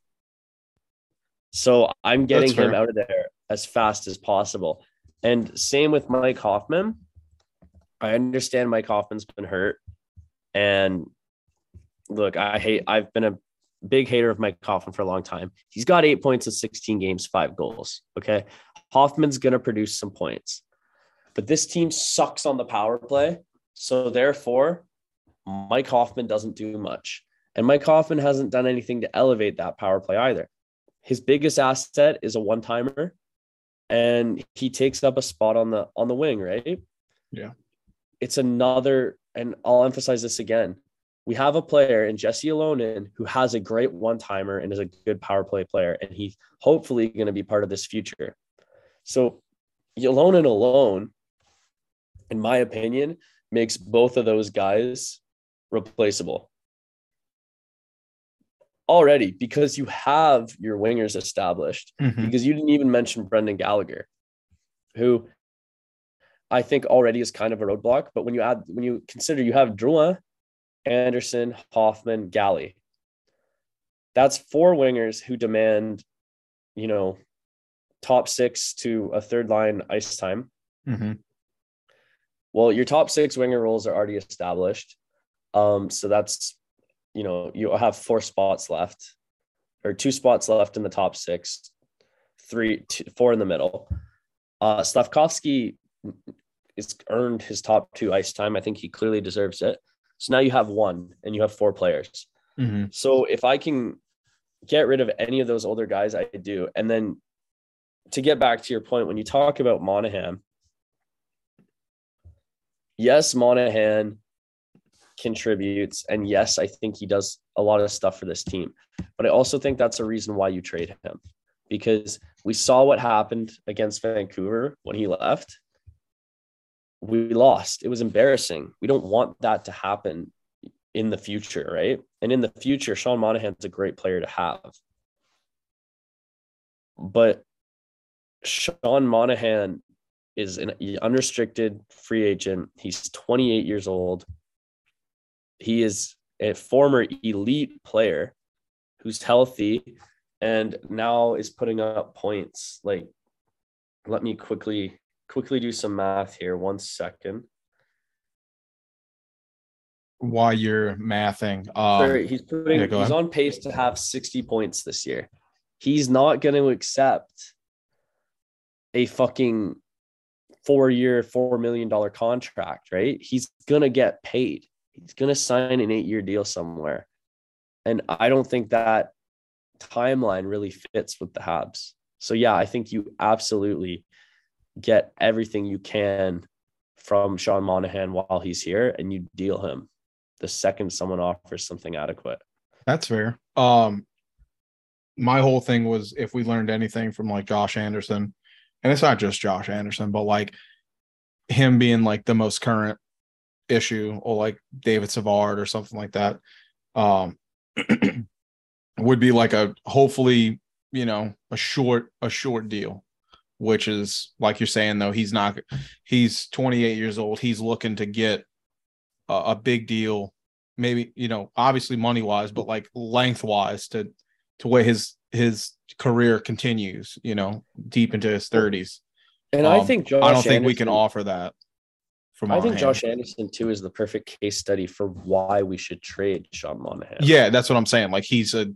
B: So I'm getting him out of there as fast as possible. And same with Mike Hoffman. I understand Mike Hoffman's been hurt. And look, I hate I've been a big hater of Mike Hoffman for a long time. He's got eight points in 16 games, five goals. Okay. Hoffman's going to produce some points, but this team sucks on the power play. So therefore, Mike Hoffman doesn't do much. And Mike Hoffman hasn't done anything to elevate that power play either. His biggest asset is a one timer and he takes up a spot on the on the wing, right?
C: Yeah.
B: It's another, and I'll emphasize this again. We have a player in Jesse Ylönen who has a great one timer and is a good power play player, and he's hopefully going to be part of this future. So Ylönen alone, in my opinion, makes both of those guys replaceable already because you have your wingers established.
C: Mhm.
B: Because you didn't even mention Brendan Gallagher, who I think already is kind of a roadblock. But when you add, when you consider you have Drouin, Anderson, Hoffman, Galley, that's four wingers who demand, you know, top six to a third line ice time.
C: Mhm.
B: Well, your top six winger roles are already established. Um, so that's, you know, you have four spots left or two spots left in the top six, three, two, four in the middle. Uh, Slafkovsky has earned his top two ice time. I think he clearly deserves it. So now you have one and you have four players.
C: Mhm.
B: So if I can get rid of any of those older guys, I do. And then to get back to your point, when you talk about Monahan, yes, Monahan contributes. And yes, I think he does a lot of stuff for this team. But I also think that's a reason why you trade him because we saw what happened against Vancouver when he left. We lost. It was embarrassing. We don't want that to happen in the future, right? And in the future, Sean Monahan's a great player to have. But Sean Monahan is an unrestricted free agent. He's 28 years old. He is a former elite player who's healthy and now is putting up points. Like, let me quickly quickly do some math here. One second.
C: While you're mathing, um,
B: Sorry, he's putting
C: yeah,
B: he's
C: ahead.
B: on pace to have 60 points this year. He's not going to accept a fucking four year, four million dollar contract, right? He's gonna get paid. He's gonna sign an eight year deal somewhere. And I don't think that timeline really fits with the Habs. So yeah, I think you absolutely get everything you can from Sean Monahan while he's here and you deal him the second someone offers something adequate.
C: That's fair. Um, my whole thing was if we learned anything from like Josh Anderson, and it's not just Josh Anderson, but like him being like the most current issue, or like David Savard or something like that, um, would be like a hopefully you know a short a short deal, which is like you're saying though he's not he's 28 years old. He's looking to get a, a big deal maybe you know obviously money wise but like lengthwise to to where his his career continues you know deep into his 30s
B: And I
C: Um,
B: think Josh
C: i don't think we can offer that from
B: I think
C: Monahan.
B: Josh Anderson too is the perfect case study for why we should trade Sean Monahan.
C: yeah that's what i'm saying like he's a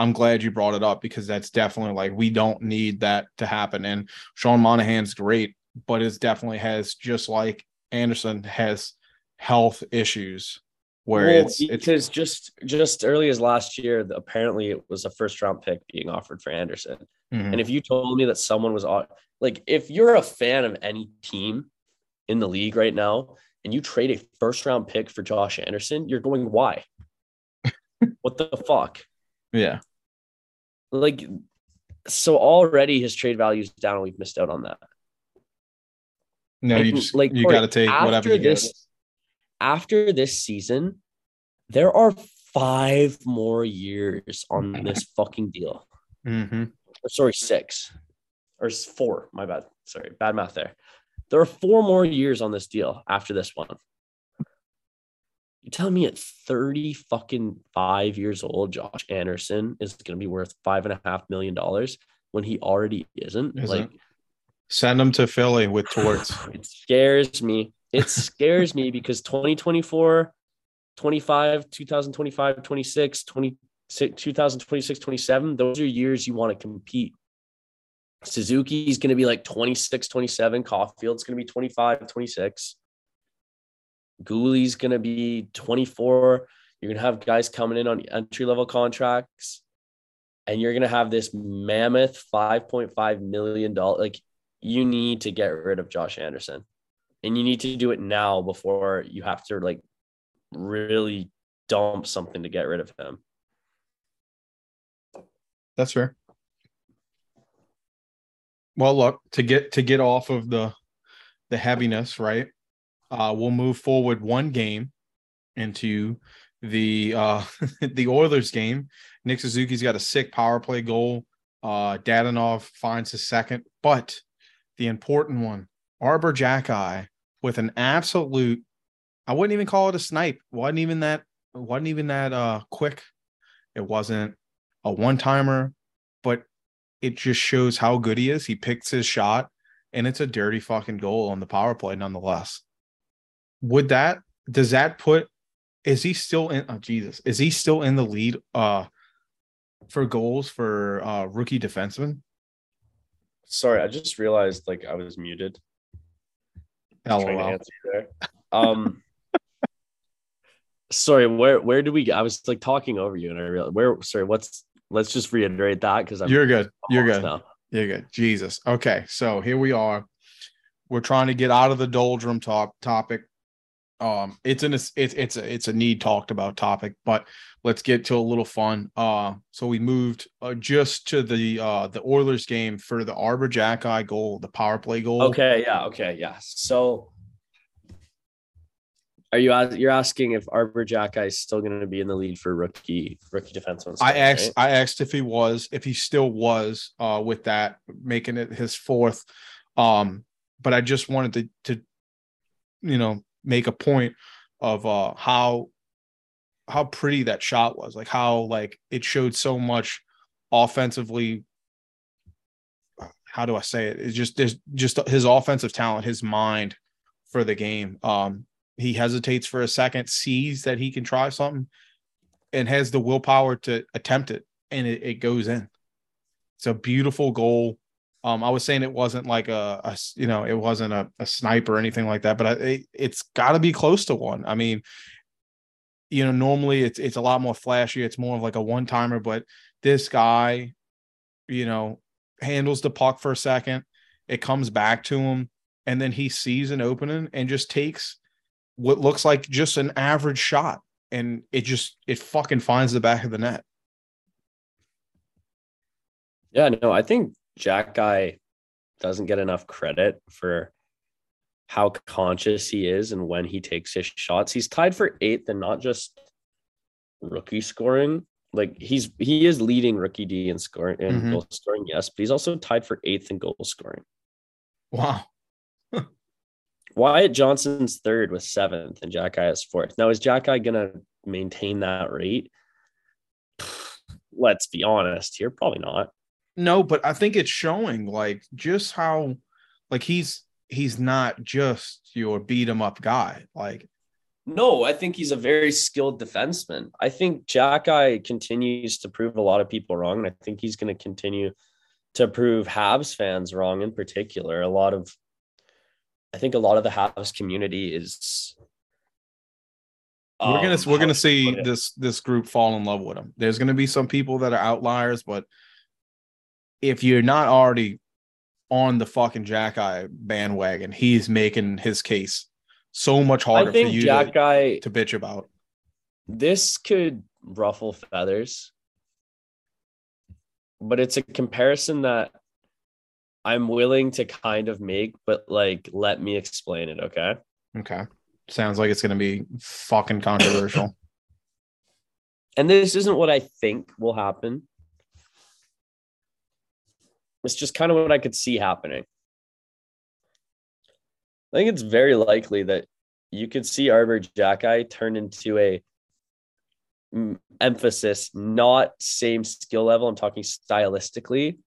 C: i'm glad you brought it up because that's definitely like we don't need that to happen and sean monahan's great but it definitely has just like anderson has health issues where
B: Well,
C: it's it's
B: because just just early as last year, apparently it was a first round pick being offered for Anderson.
C: Mhm.
B: And if you told me that someone was like, if you're a fan of any team in the league right now, and you trade a first round pick for Josh Anderson, you're going, why? what the fuck?
C: yeah
B: Like, so already his trade value is down, and we've missed out on that.
C: no you just
B: like,
C: you got to take whatever you get
B: after this season, there are five more years on this fucking deal.
C: hmm
B: Or sorry, six or four. My bad. Sorry, bad math there. There are four more years on this deal after this one. You telling me at 30 fucking five years old, Josh Anderson is going to be worth five and a half million dollars when he already isn't?
C: Isn't.
B: Like,
C: Send him to Philly with torts.
B: it scares me. It scares me because 2024, 25, 2025, 26, 20, 2026, 27, those are years you want to compete. Suzuki's going to be like 26, 27. Caufield's going to be 25, 26. Guhle's going to be 24. You're going to have guys coming in on entry level contracts. And you're going to have this mammoth $5.5 million. Like, you need to get rid of Josh Anderson. And you need to do it now before you have to, like, really dump something to get rid of him.
C: That's fair. Well, look to get to get off of the the heaviness, right? Uh, we'll move forward one game into the uh the Oilers game. Nick Suzuki's got a sick power play goal. Uh Dadonov finds his second, but the important one, Arber Xhekaj with an absolute I wouldn't even call it a snipe. wasn't even that wasn't even that uh quick. It wasn't a one-timer, but it just shows how good he is. He picks his shot and it's a dirty fucking goal on the power play nonetheless. Would that does that put is he still in oh Jesus, is he still in the lead uh for goals for uh rookie defenseman?
B: Sorry, I just realized like I was muted. LOL. Um sorry, where where do we I was like talking over you and I realized where sorry, what's let's just reiterate that because
C: you're good. You're good. Now. You're good. Jesus. Okay. So here we are. We're trying to get out of the doldrum top topic. Um, it's an it's it's a it's a need talked about topic, but let's get to a little fun. Uh, so we moved uh, just to the uh the Oilers game for the Arber Jack Xhekaj goal, the power play goal.
B: Okay, yeah, okay, yeah. So are you you're asking if Arber Xhekaj is still going to be in the lead for rookie rookie defenseman?
C: I asked right? I asked if he was if he still was uh, with that making it his fourth. Um, but I just wanted to to you know make a point of uh, how how pretty that shot was, like how like it showed so much offensively. How do I say it? It's just there's just his offensive talent, his mind for the game. Um, he hesitates for a second, sees that he can try something, and has the willpower to attempt it, and it, it goes in. It's a beautiful goal. Um, I was saying it wasn't like a, a you know, it wasn't a, a snipe or anything like that, but I, it, it's got to be close to one. I mean, you know, normally it's it's a lot more flashy. It's more of like a one timer, but this guy, you know, handles the puck for a second. It comes back to him, and then he sees an opening and just takes what looks like just an average shot and it just it fucking finds the back of the net.
B: Yeah, no, I think Xhekaj doesn't get enough credit for how conscious he is and when he takes his shots. He's tied for eighth and not just rookie scoring. Like he's he is leading rookie D in scoring and mm-hmm. goal scoring, yes, but he's also tied for eighth in goal scoring.
C: Wow.
B: Wyatt Johnston's third with seventh, and Xhekaj is fourth. Now, is Xhekaj gonna maintain that rate? Let's be honest here, probably not.
C: No, but I think it's showing like just how like he's he's not just your beat him up guy. Like
B: no, I think he's a very skilled defenseman. I think Xhekaj continues to prove a lot of people wrong, and I think he's going to continue to prove Habs fans wrong in particular. A lot of I think a lot of the Habs community is.
C: Um, we're gonna we're gonna see this this group fall in love with him. There's gonna be some people that are outliers, but if you're not already on the fucking Xhekaj bandwagon, he's making his case so much harder for you
B: Jack to, Guy,
C: to bitch about.
B: This could ruffle feathers, but it's a comparison that I'm willing to kind of make, but like, let me explain it. Okay.
C: Okay. Sounds like it's going to be fucking controversial.
B: and this isn't what I think will happen. It's just kind of what I could see happening. I think it's very likely that you could see Arber Xhekaj turn into a emphasis, not same skill level. I'm talking stylistically,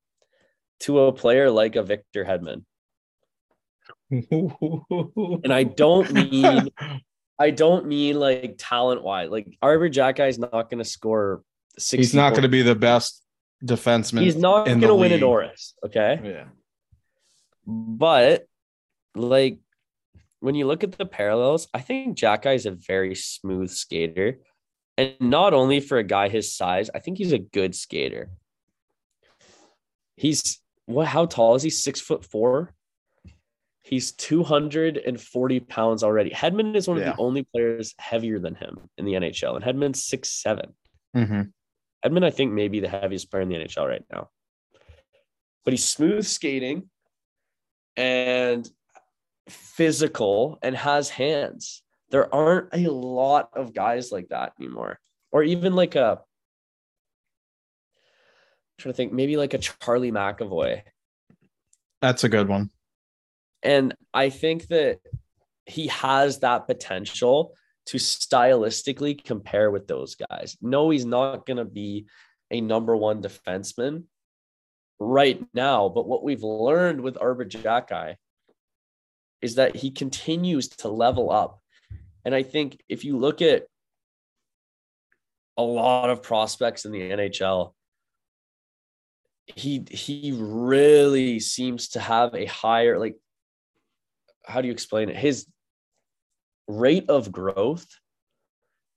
B: to a player like a Victor Hedman. and I don't mean I don't mean like talent wise. Like Arber Xhekaj is not going to score
C: He's not going to be the best defenseman.
B: He's not
C: in
B: going to win a
C: league.
B: Norris. Okay.
C: Yeah.
B: But like when you look at the parallels, I think Jack is a very smooth skater. And not only for a guy his size, I think he's a good skater. He's what how tall is he? Six foot four. He's 240 pounds already. Hedman is one of the only players heavier than him in the NHL, and Hedman's six seven.
C: Mm-hmm.
B: Hedman, I think, may be the heaviest player in the NHL right now. But he's smooth skating and physical and has hands. There aren't a lot of guys like that anymore. Or even like a I'm trying to think, maybe like a Charlie McAvoy.
C: That's a good one.
B: And I think that he has that potential to stylistically compare with those guys. No, he's not going to be a number one defenseman right now. But what we've learned with Arber Xhekaj is that he continues to level up. And I think if you look at a lot of prospects in the NHL, he he really seems to have a higher like how do you explain it? His rate of growth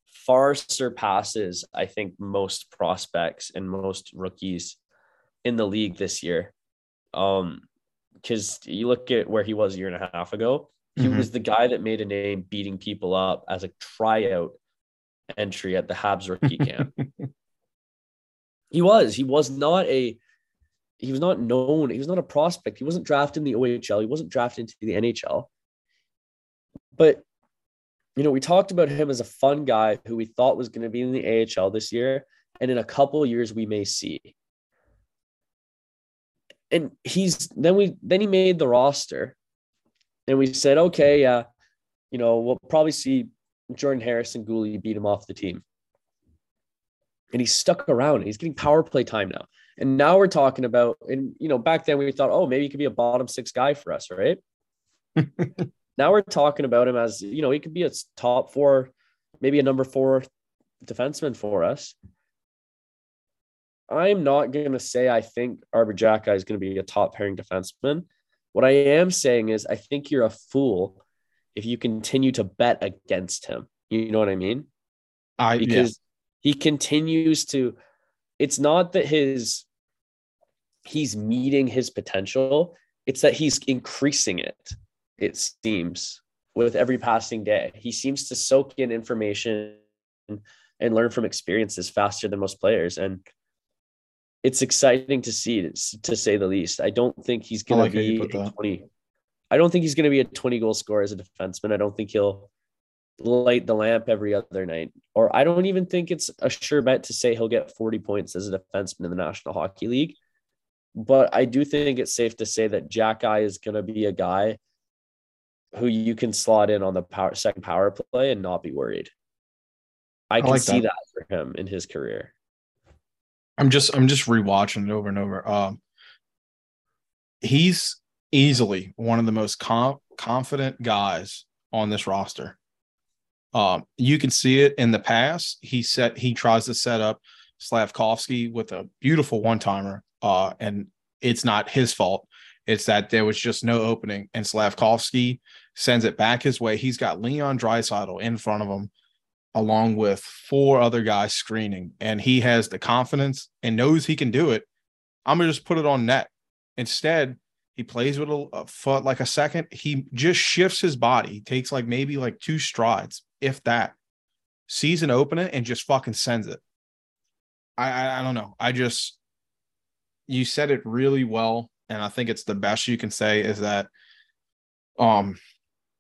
B: far surpasses, I think, most prospects and most rookies in the league this year. Um, because you look at where he was a year and a half ago, he
C: Mhm.
B: was the guy that made a name beating people up as a tryout entry at the Habs rookie camp. He was. He was not a. He was not known. He was not a prospect. He wasn't drafted in the OHL. He wasn't drafted into the NHL. But you know, we talked about him as a fun guy who we thought was going to be in the AHL this year, and in a couple years we may see. And he's then we then he made the roster, and we said, okay, yeah, you know, we'll probably see Jordan Harrison Guhle beat him off the team. And he's stuck around. He's getting power play time now. And now we're talking about, and you know, back then we thought, oh, maybe he could be a bottom six guy for us, right? now we're talking about him as, you know, he could be a top four, maybe a number four defenseman for us. I'm not going to say I think Arber Xhekaj is going to be a top pairing defenseman. What I am saying is I think you're a fool if you continue to bet against him. You know what I mean?
C: I
B: because he continues to it's not that his he's meeting his potential it's that he's increasing it it seems with every passing day. He seems to soak in information and learn from experiences faster than most players. And it's exciting to see to say the least. I don't think he's going
C: like
B: to be a 20 i don't think he's going to be a 20 goal scorer as a defenseman. I don't think he'll light the lamp every other night. Or I don't even think it's a sure bet to say he'll get 40 points as a defenseman in the National Hockey League. But I do think it's safe to say that Xhekaj is going to be a guy who you can slot in on the power second power play and not be worried. I can
C: like
B: see
C: that.
B: that. for him in his career.
C: I'm just I'm just rewatching it over and over. Um, he's easily one of the most com- confident guys on this roster. Um, you can see it in the past. He set he tries to set up Slafkovsky with a beautiful one timer, uh, and it's not his fault. It's that there was just no opening, and Slafkovsky sends it back his way. He's got Leon Draisaitl in front of him, along with four other guys screening, and he has the confidence and knows he can do it. I'm gonna just put it on net. Instead, he plays with a, a foot like a second. He just shifts his body. He takes like maybe like two strides, if that. Sees an opening and just fucking sends it. I, I I don't know. I just you said it really well, and I think it's the best you can say is that um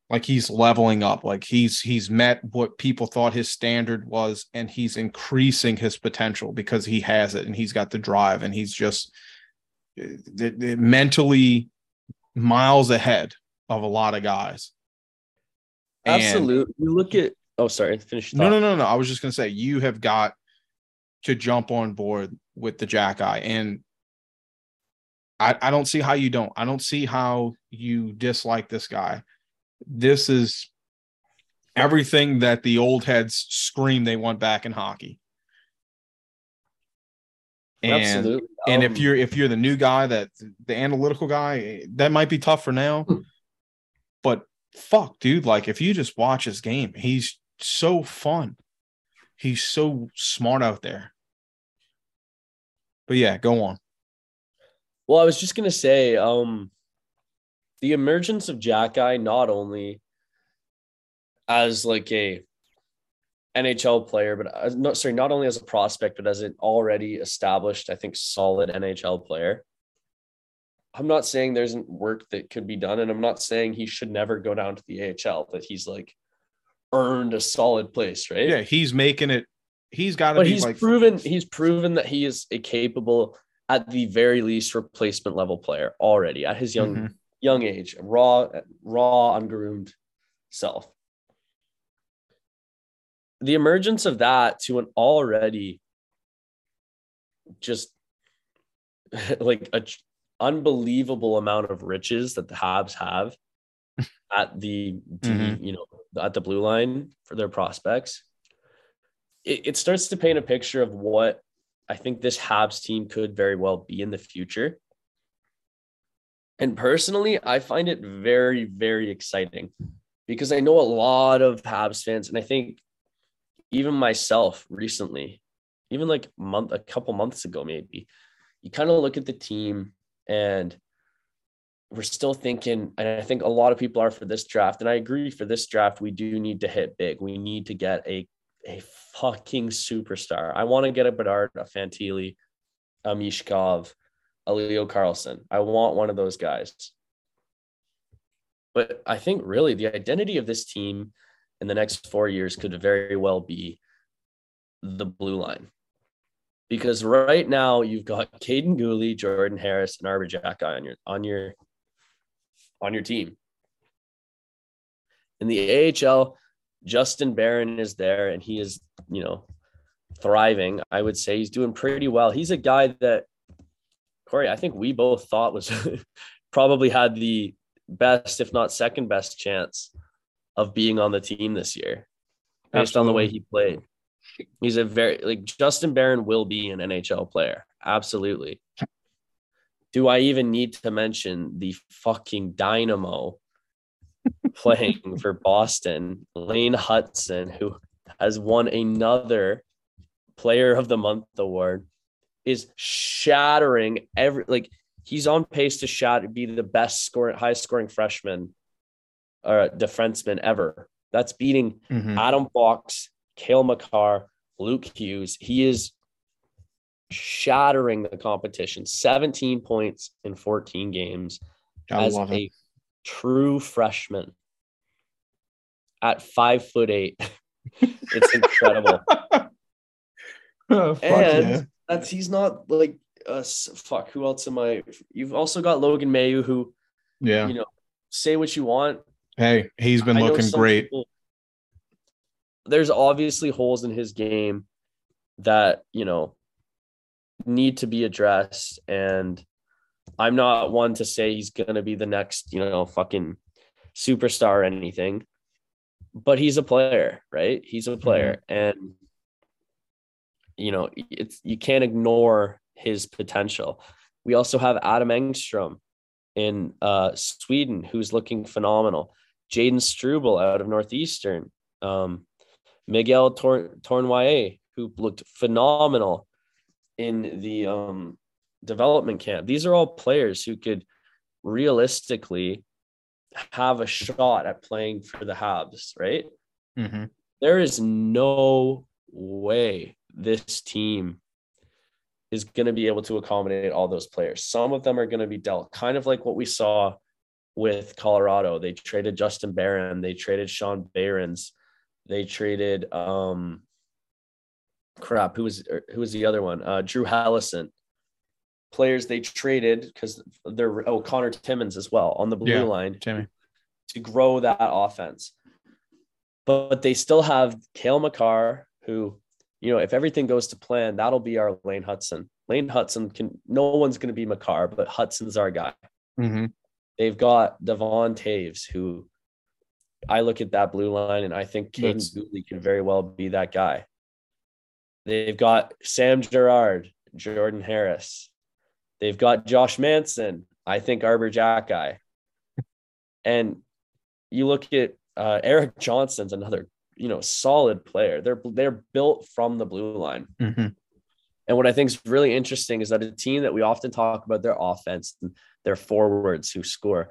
C: like he's leveling up like he's he's met what people thought his standard was and he's increasing his potential because he has it and he's got the drive and he's just uh, mentally miles ahead of a lot of guys
B: Absolutely. You look at oh sorry, finish
C: no no no no i was just going to say you have got to jump on board with the Xhekaj and I, I don't see how you don't i don't see how you dislike this guy this is everything that the old heads scream they want back in hockey And
B: Absolutely.
C: and if
B: Um,
C: you're if you're the new guy that the analytical guy, that might be tough for now.
B: Hmm.
C: But fuck, dude, like if you just watch his game, he's so fun. He's so smart out there. But yeah, go on.
B: Well, I was just gonna say, um, the emergence of Xhekaj not only as like a NHL player, but as, not sorry, not only as a prospect, but as an already established, I think, solid NHL player. I'm not saying there isn't work that could be done, and I'm not saying he should never go down to the AHL. That he's like earned a solid place, right?
C: Yeah, he's making it. He's got to
B: but
C: be
B: he's
C: like
B: proven he's proven that he is a capable at the very least replacement level player already at his young
C: Mhm.
B: young age raw raw ungroomed self the emergence of that to an already just like a unbelievable amount of riches that the Habs have at the D,
C: Mhm.
B: you know at the blue line for their prospects it, it starts to paint a picture of what I think this Habs team could very well be in the future. And personally, I find it very, very exciting because I know a lot of Habs fans, and I think even myself recently, even like month, a couple months ago, maybe, you kind of look at the team and we're still thinking, and I think a lot of people are for this draft, and I agree for this draft, we do need to hit big. We need to get a a fucking superstar. I want to get a Bedard, a Fantilli, a Michkov, a Leo Carlsson. I want one of those guys. But I think really the identity of this team in the next four years could very well be the blue line. Because right now you've got Kaiden Guhle, Jordan Harris, and Arber Xhekaj on your on your on your team. In the AHL, Justin Barron is there and he is, you know, thriving. I would say he's doing pretty well. He's a guy that Corey, I think we both thought was probably had the best, if not second best chance of being on the team this year based on the way he played. He's a very like Justin Barron will be an NHL player. Absolutely. Do I even need to mention the fucking dynamo playing for Boston, Lane Hutson, who has won another player of the month award, is shattering every like he's on pace to shatter be the best scoring highest scoring freshman or defenseman ever. That's beating
C: Mhm.
B: Adam Fox, Cale Makar, Luke Hughes. He is shattering the competition. 17 points in 14 games
C: I
B: as
C: love
B: a
C: it.
B: True freshman at five foot eight. it's incredible.
C: Oh,
B: and
C: yeah.
B: that's he's not like us. fuck. Who else am I? You've also got Logan Mailloux, who
C: yeah.
B: you know say what you want.
C: Hey, he's been
B: I
C: looking great.
B: people- there's obviously holes in his game that you know need to be addressed, and I'm not one to say he's gonna be the next you know fucking superstar or anything, but he's a player, right? He's a player, and you know it's you can't ignore his potential. We also have Adam Engstrom in uh, Sweden, who's looking phenomenal. Jayden Struble out of Northeastern, um, Miguel Tor- Tournoyer, who looked phenomenal in the um, development camp. These are all players who could realistically have a shot at playing for the Habs, right?
C: Mhm.
B: There is no way this team is going to be able to accommodate all those players. Some of them are going to be dealt kind of like what we saw with Colorado. They traded Justin Barron, they traded Sean Barons, they traded um crap, who was who was the other one? Uh Drew Helleson. Players they traded because they're oh Conor Timmins as well on the blue
C: Yeah.
B: line
C: Timmy.
B: to grow that offense. But they still have Cale Makar, who, you know, if everything goes to plan, that'll be our Lane Hutson. Lane Hutson can, no one's going to be Makar, but Hutson's our guy.
C: Mhm.
B: They've got Devon Toews, who I look at that blue line and I think
C: Kaiden
B: Guhle can very well be that guy. They've got Sam Girard, Jordan Harris. They've got Josh Manson. I think Arber Xhekaj. And you look at uh, Erik Johnson's another, you know, solid player. They're they're built from the blue line.
C: Mm-hmm.
B: And what I think is really interesting is that a team that we often talk about their offense and their forwards who score,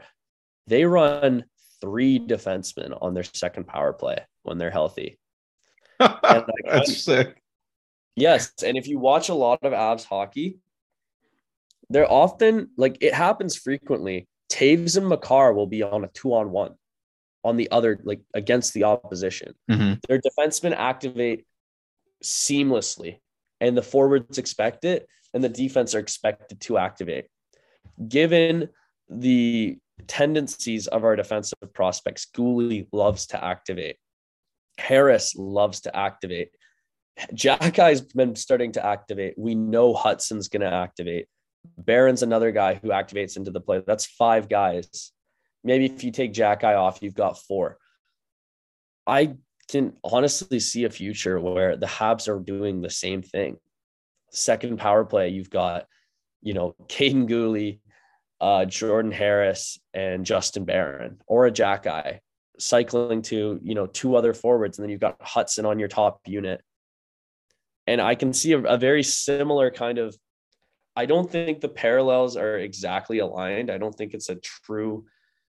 B: they run three defensemen on their second power play when they're healthy.
C: That's sick.
B: Yes. And if you watch a lot of Avs hockey, they're often like it happens frequently. Toews and Makar will be on a two on one on the other, like against the opposition.
C: Mm-hmm.
B: Their defensemen activate seamlessly, and the forwards expect it, and the defense are expected to activate. Given the tendencies of our defensive prospects, Guhle loves to activate. Harris loves to activate. Xhekaj's been starting to activate. We know Hutson's going to activate. Barron's another guy who activates into the play. That's five guys. Maybe if you take Xhekaj off, you've got four. I can honestly see a future where the Habs are doing the same thing. Second power play, you've got, you know, Kaiden Guhle, uh, Jordan Harris, and Justin Barron, or a Xhekaj cycling to, you know, two other forwards, and then you've got Hutson on your top unit. And I can see a, a very similar kind of I don't think the parallels are exactly aligned. I don't think it's a true,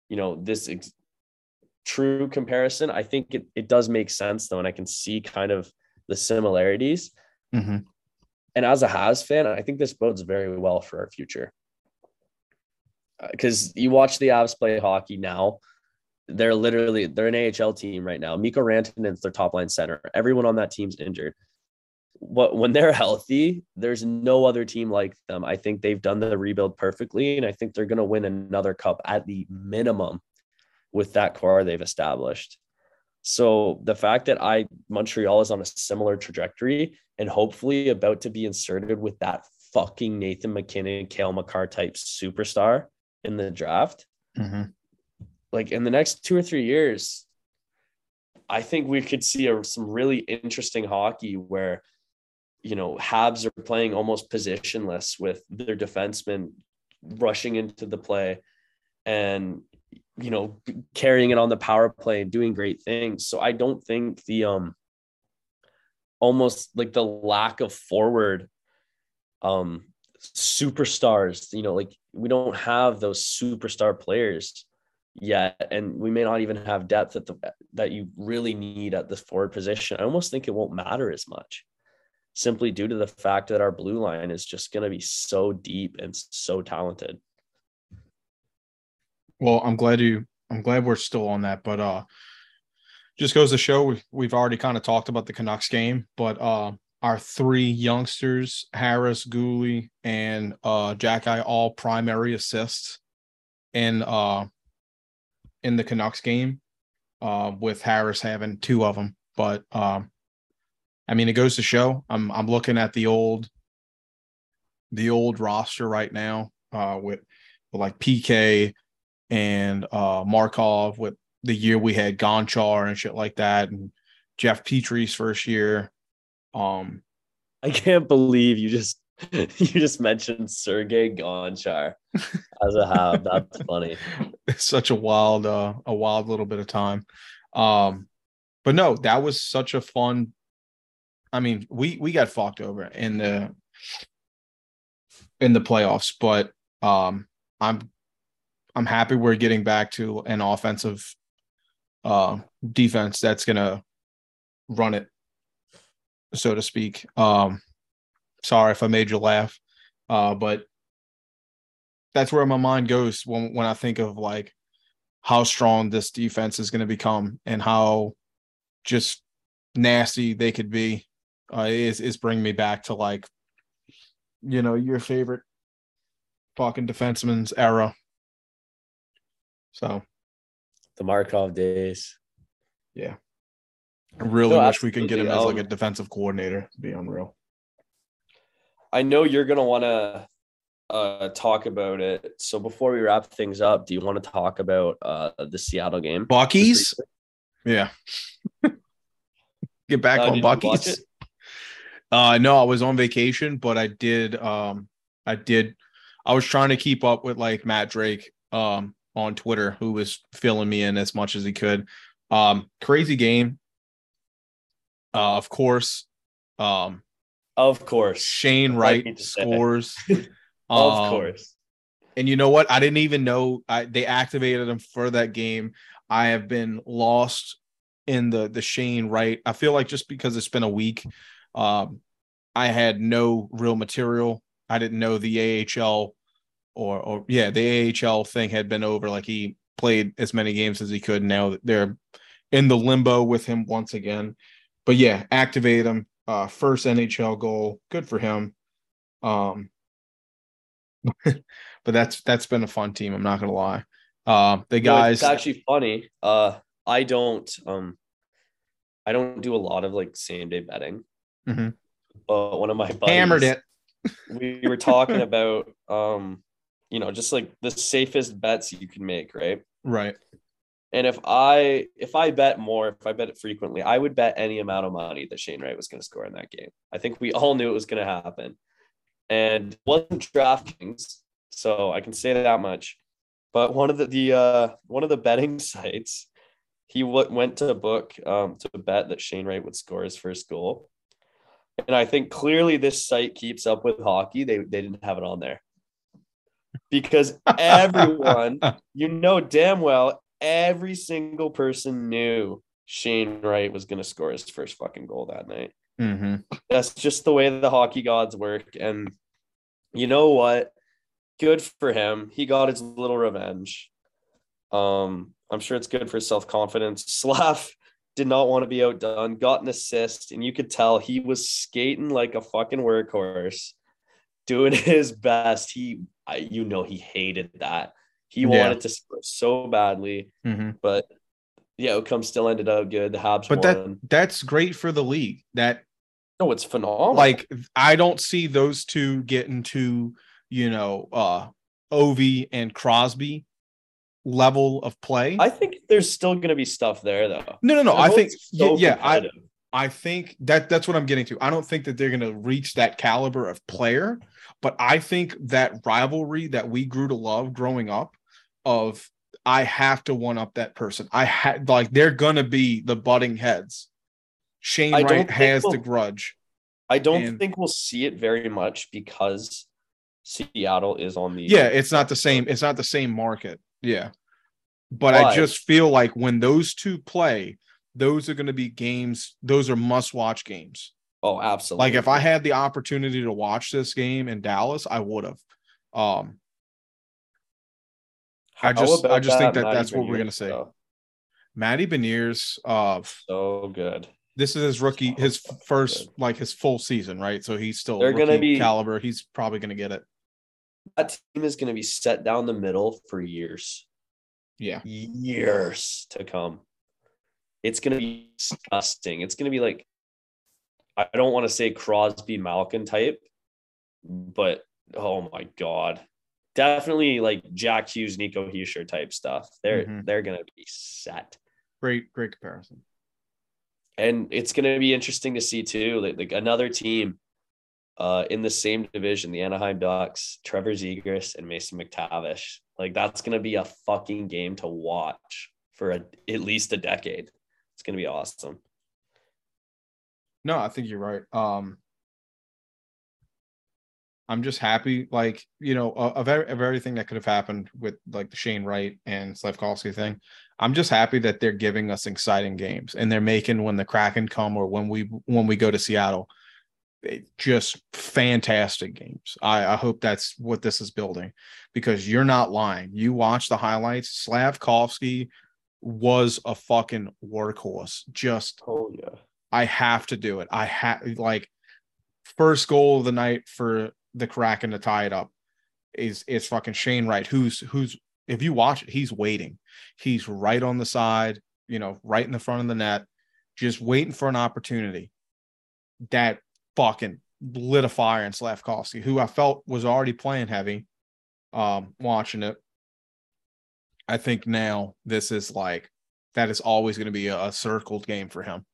B: you know, this ex- true comparison. I think it, it does make sense though. And I can see kind of the similarities.
C: Mm-hmm.
B: And as a Habs fan, I think this bodes very well for our future. Because uh, you watch the Avs play hockey now, they're literally they're an AHL team right now. Mikko Rantanen's their top line center. Everyone on that team's injured what when they're healthy, there's no other team like them. I think they've done the rebuild perfectly, and I think they're going to win another cup at the minimum with that core they've established. So the fact that I Montreal is on a similar trajectory and hopefully about to be inserted with that fucking Nathan MacKinnon, Cale Makar type superstar in the draft,
C: mm-hmm.
B: like in the next two or three years, I think we could see a, some really interesting hockey where you know, Habs are playing almost positionless with their defensemen rushing into the play and you know carrying it on the power play and doing great things. So I don't think the um almost like the lack of forward um superstars, you know, like we don't have those superstar players yet and we may not even have depth at the that you really need at the forward position. I almost think it won't matter as much simply due to the fact that our blue line is just going to be so deep and so talented.
C: Well, I'm glad you I'm glad we're still on that, but uh just goes to show we've, we've already kind of talked about the Canucks game, but uh our three youngsters, Harris, Guhle, and uh Xhekaj, all primary assists in uh in the Canucks game, uh with Harris having two of them. But um I mean, it goes to show. I'm I'm looking at the old the old roster right now uh, with, with like PK and uh, Markov with the year we had Gonchar and shit like that, and Jeff Petry's first year. Um,
B: I can't believe you just you just mentioned Sergey Gonchar as a Hab. That's funny.
C: It's such a wild, uh, a wild little bit of time. Um, but no, that was such a fun I mean, we we got fucked over in the in the playoffs, but um, I'm I'm happy we're getting back to an offensive uh, defense that's gonna run it, so to speak. Um, sorry if I made you laugh, uh, but that's where my mind goes when when I think of like how strong this defense is going to become and how just nasty they could be uh, is is bringing me back to like, you know, your favorite fucking defenseman's era. So,
B: the Markov days.
C: Yeah, I really no, wish we could get him as like a um, defensive coordinator. be unreal.
B: I know you're gonna want to uh, talk about it. So before we wrap things up, do you want to talk about uh, the Seattle game?
C: Buc-ee's. Yeah. Get back uh, on Buc-ee's. Uh no, I was on vacation, but I did um I did I was trying to keep up with like Matt Drake um on Twitter who was filling me in as much as he could. Um crazy game. Uh of course. Um
B: Of course.
C: Shane Wright
B: me to say.
C: scores.
B: Of
C: Um,
B: course.
C: And you know what? I didn't even know I, they activated him for that game. I have been lost in the the Shane Wright. I feel like just because it's been a week, um, I had no real material. I didn't know the AHL or or yeah, the AHL thing had been over. Like he played as many games as he could. Now they're in the limbo with him once again. But yeah, activate him. Uh, first NHL goal. Good for him. Um, but that's that's been a fun team. I'm not gonna lie. Uh, the guys,
B: it's actually funny. Uh, I don't um, I don't do a lot of like same day betting.
C: Mhm.
B: But one of my buddies,
C: hammered it.
B: We were talking about um, you know, just like the safest bets you can make, right?
C: Right.
B: And if I if I bet more, if I bet it frequently, I would bet any amount of money that Shane Wright was going to score in that game. I think we all knew it was going to happen, and it wasn't DraftKings, so I can say that much. But one of the the uh, one of the betting sites, he w- went to book um, to bet that Shane Wright would score his first goal, and I think clearly this site keeps up with hockey. They they didn't have it on there because everyone you know damn well every single person knew Shane Wright was going to score his first fucking goal that night.
C: Mm-hmm.
B: That's just the way the hockey gods work. And you know what? Good for him. He got his little revenge. Um, I'm sure it's good for self confidence. Slav did not want to be outdone, got an assist, and you could tell he was skating like a fucking workhorse, doing his best. He, I, you know, he hated that. He
C: Yeah.
B: wanted to score so badly,
C: Mm-hmm.
B: but the outcome still ended up good. The Habs
C: But
B: won.
C: that that's great for the league. That
B: no, it's phenomenal.
C: like I don't see those two getting to you know uh Ovi and Crosby level of play.
B: I think there's still going to be stuff there, though.
C: no, no, no. I think
B: so
C: yeah, I. I think that that's what I'm getting to. I don't think that they're going to reach that caliber of player, but I think that rivalry that we grew to love growing up of I have to one up that person. I had like they're going to be the butting heads. Shane
B: I
C: Wright has the
B: we'll-
C: grudge.
B: I don't
C: and-
B: think we'll see it very much because Seattle is on the
C: Yeah, it's not the same. It's not the same market. Yeah, but, I just feel like when those two play, those are going to be games. Those are must-watch games.
B: Oh, absolutely.
C: Like if I had the opportunity to watch this game in Dallas, I would have. Um, I just- I just think that
B: Matty
C: that's what we're gonna say.
B: though?
C: Matty Beniers, uh,
B: So good.
C: this is his rookie,
B: So
C: his first
B: good.
C: like his full season, right? So he's still
B: They're gonna be-
C: caliber. He's probably going to get it.
B: That team is going to be set down the middle for years,
C: Yeah,
B: years to come. It's going to be disgusting. It's going to be like, I don't want to say Crosby Malkin type, but oh my god, definitely like Jack Hughes, Nico Hischier type stuff. They're
C: Mhm.
B: they're going to be set.
C: great, great comparison.
B: and it's going to be interesting to see too like, like another team uh in the same division the anaheim ducks trevor zegras and mason mctavish like that's to be a fucking game to watch for a, at least a decade it's to be awesome
C: No, I think you're right. Um, I'm just happy, like you know, of, of every- of everything that could have happened with like the Shane Wright and Slafkovsky thing. I'm just happy that they're giving us exciting games and they're making when the Kraken come or when we when we go to Seattle, just fantastic games. I, I hope that's what this is building because you're not lying. You watch the highlights. Slafkovsky was a fucking workhorse. Just
B: oh yeah
C: I have to do it. I have like first goal of the night for the Kraken to tie it up is is fucking Shane Wright. Who's who's if you watch it, he's waiting. He's right on the side, you know, right in the front of the net, just waiting for an opportunity. That fucking lit a fire in Slafkovsky, who I felt was already playing heavy. Um, watching it. I think now this is like that is always going to be a, a circled game for him.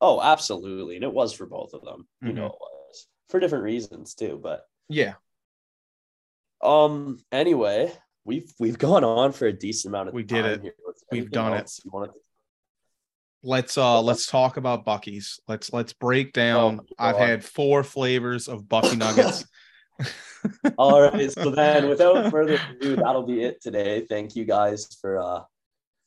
B: Oh, absolutely. And it was for both of them. You
C: Mhm.
B: know, it was for different reasons too. But
C: Yeah.
B: um, anyway, we've we've gone on for a decent amount of
C: We did it.
B: here.
C: We've done it.
B: you to-
C: Let's uh let's talk about Buc-ee's. Let's let's break down.
B: my
C: I've had four flavors of Bucky Nuggets.
B: All right. So then, without further ado, that'll be it today. Thank you guys for uh,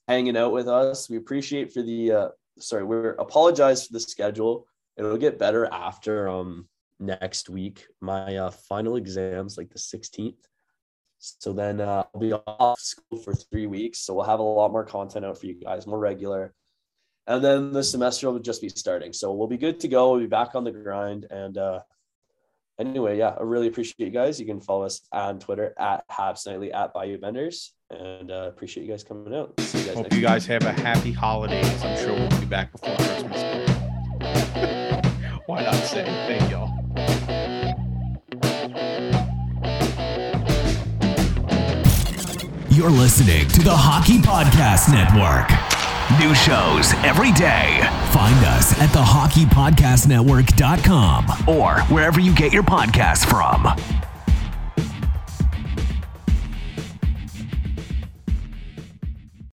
B: hanging out with us. We appreciate for the uh, sorry, we're apologize for the schedule. It'll get better after um next week. My uh, final exams like the 16th. So then uh, I'll be off school for three weeks. So we'll have a lot more content out for you guys, more regular. And then the semester will just be starting. So we'll be good to go. We'll be back on the grind. And uh, anyway, yeah, I really appreciate you guys. You can follow us on Twitter at Habs Nightly at Bayou Benders. And uh, appreciate you guys coming out. See you guys
C: Hope
B: next
C: you
B: week.
C: guys have a happy holidays. I'm sure we'll be back before Christmas. Why not say thank y'all?
A: You're listening to the Hockey Podcast Network. New shows every day. Find us at thehockeypodcastnetwork.com or wherever you get your podcasts from.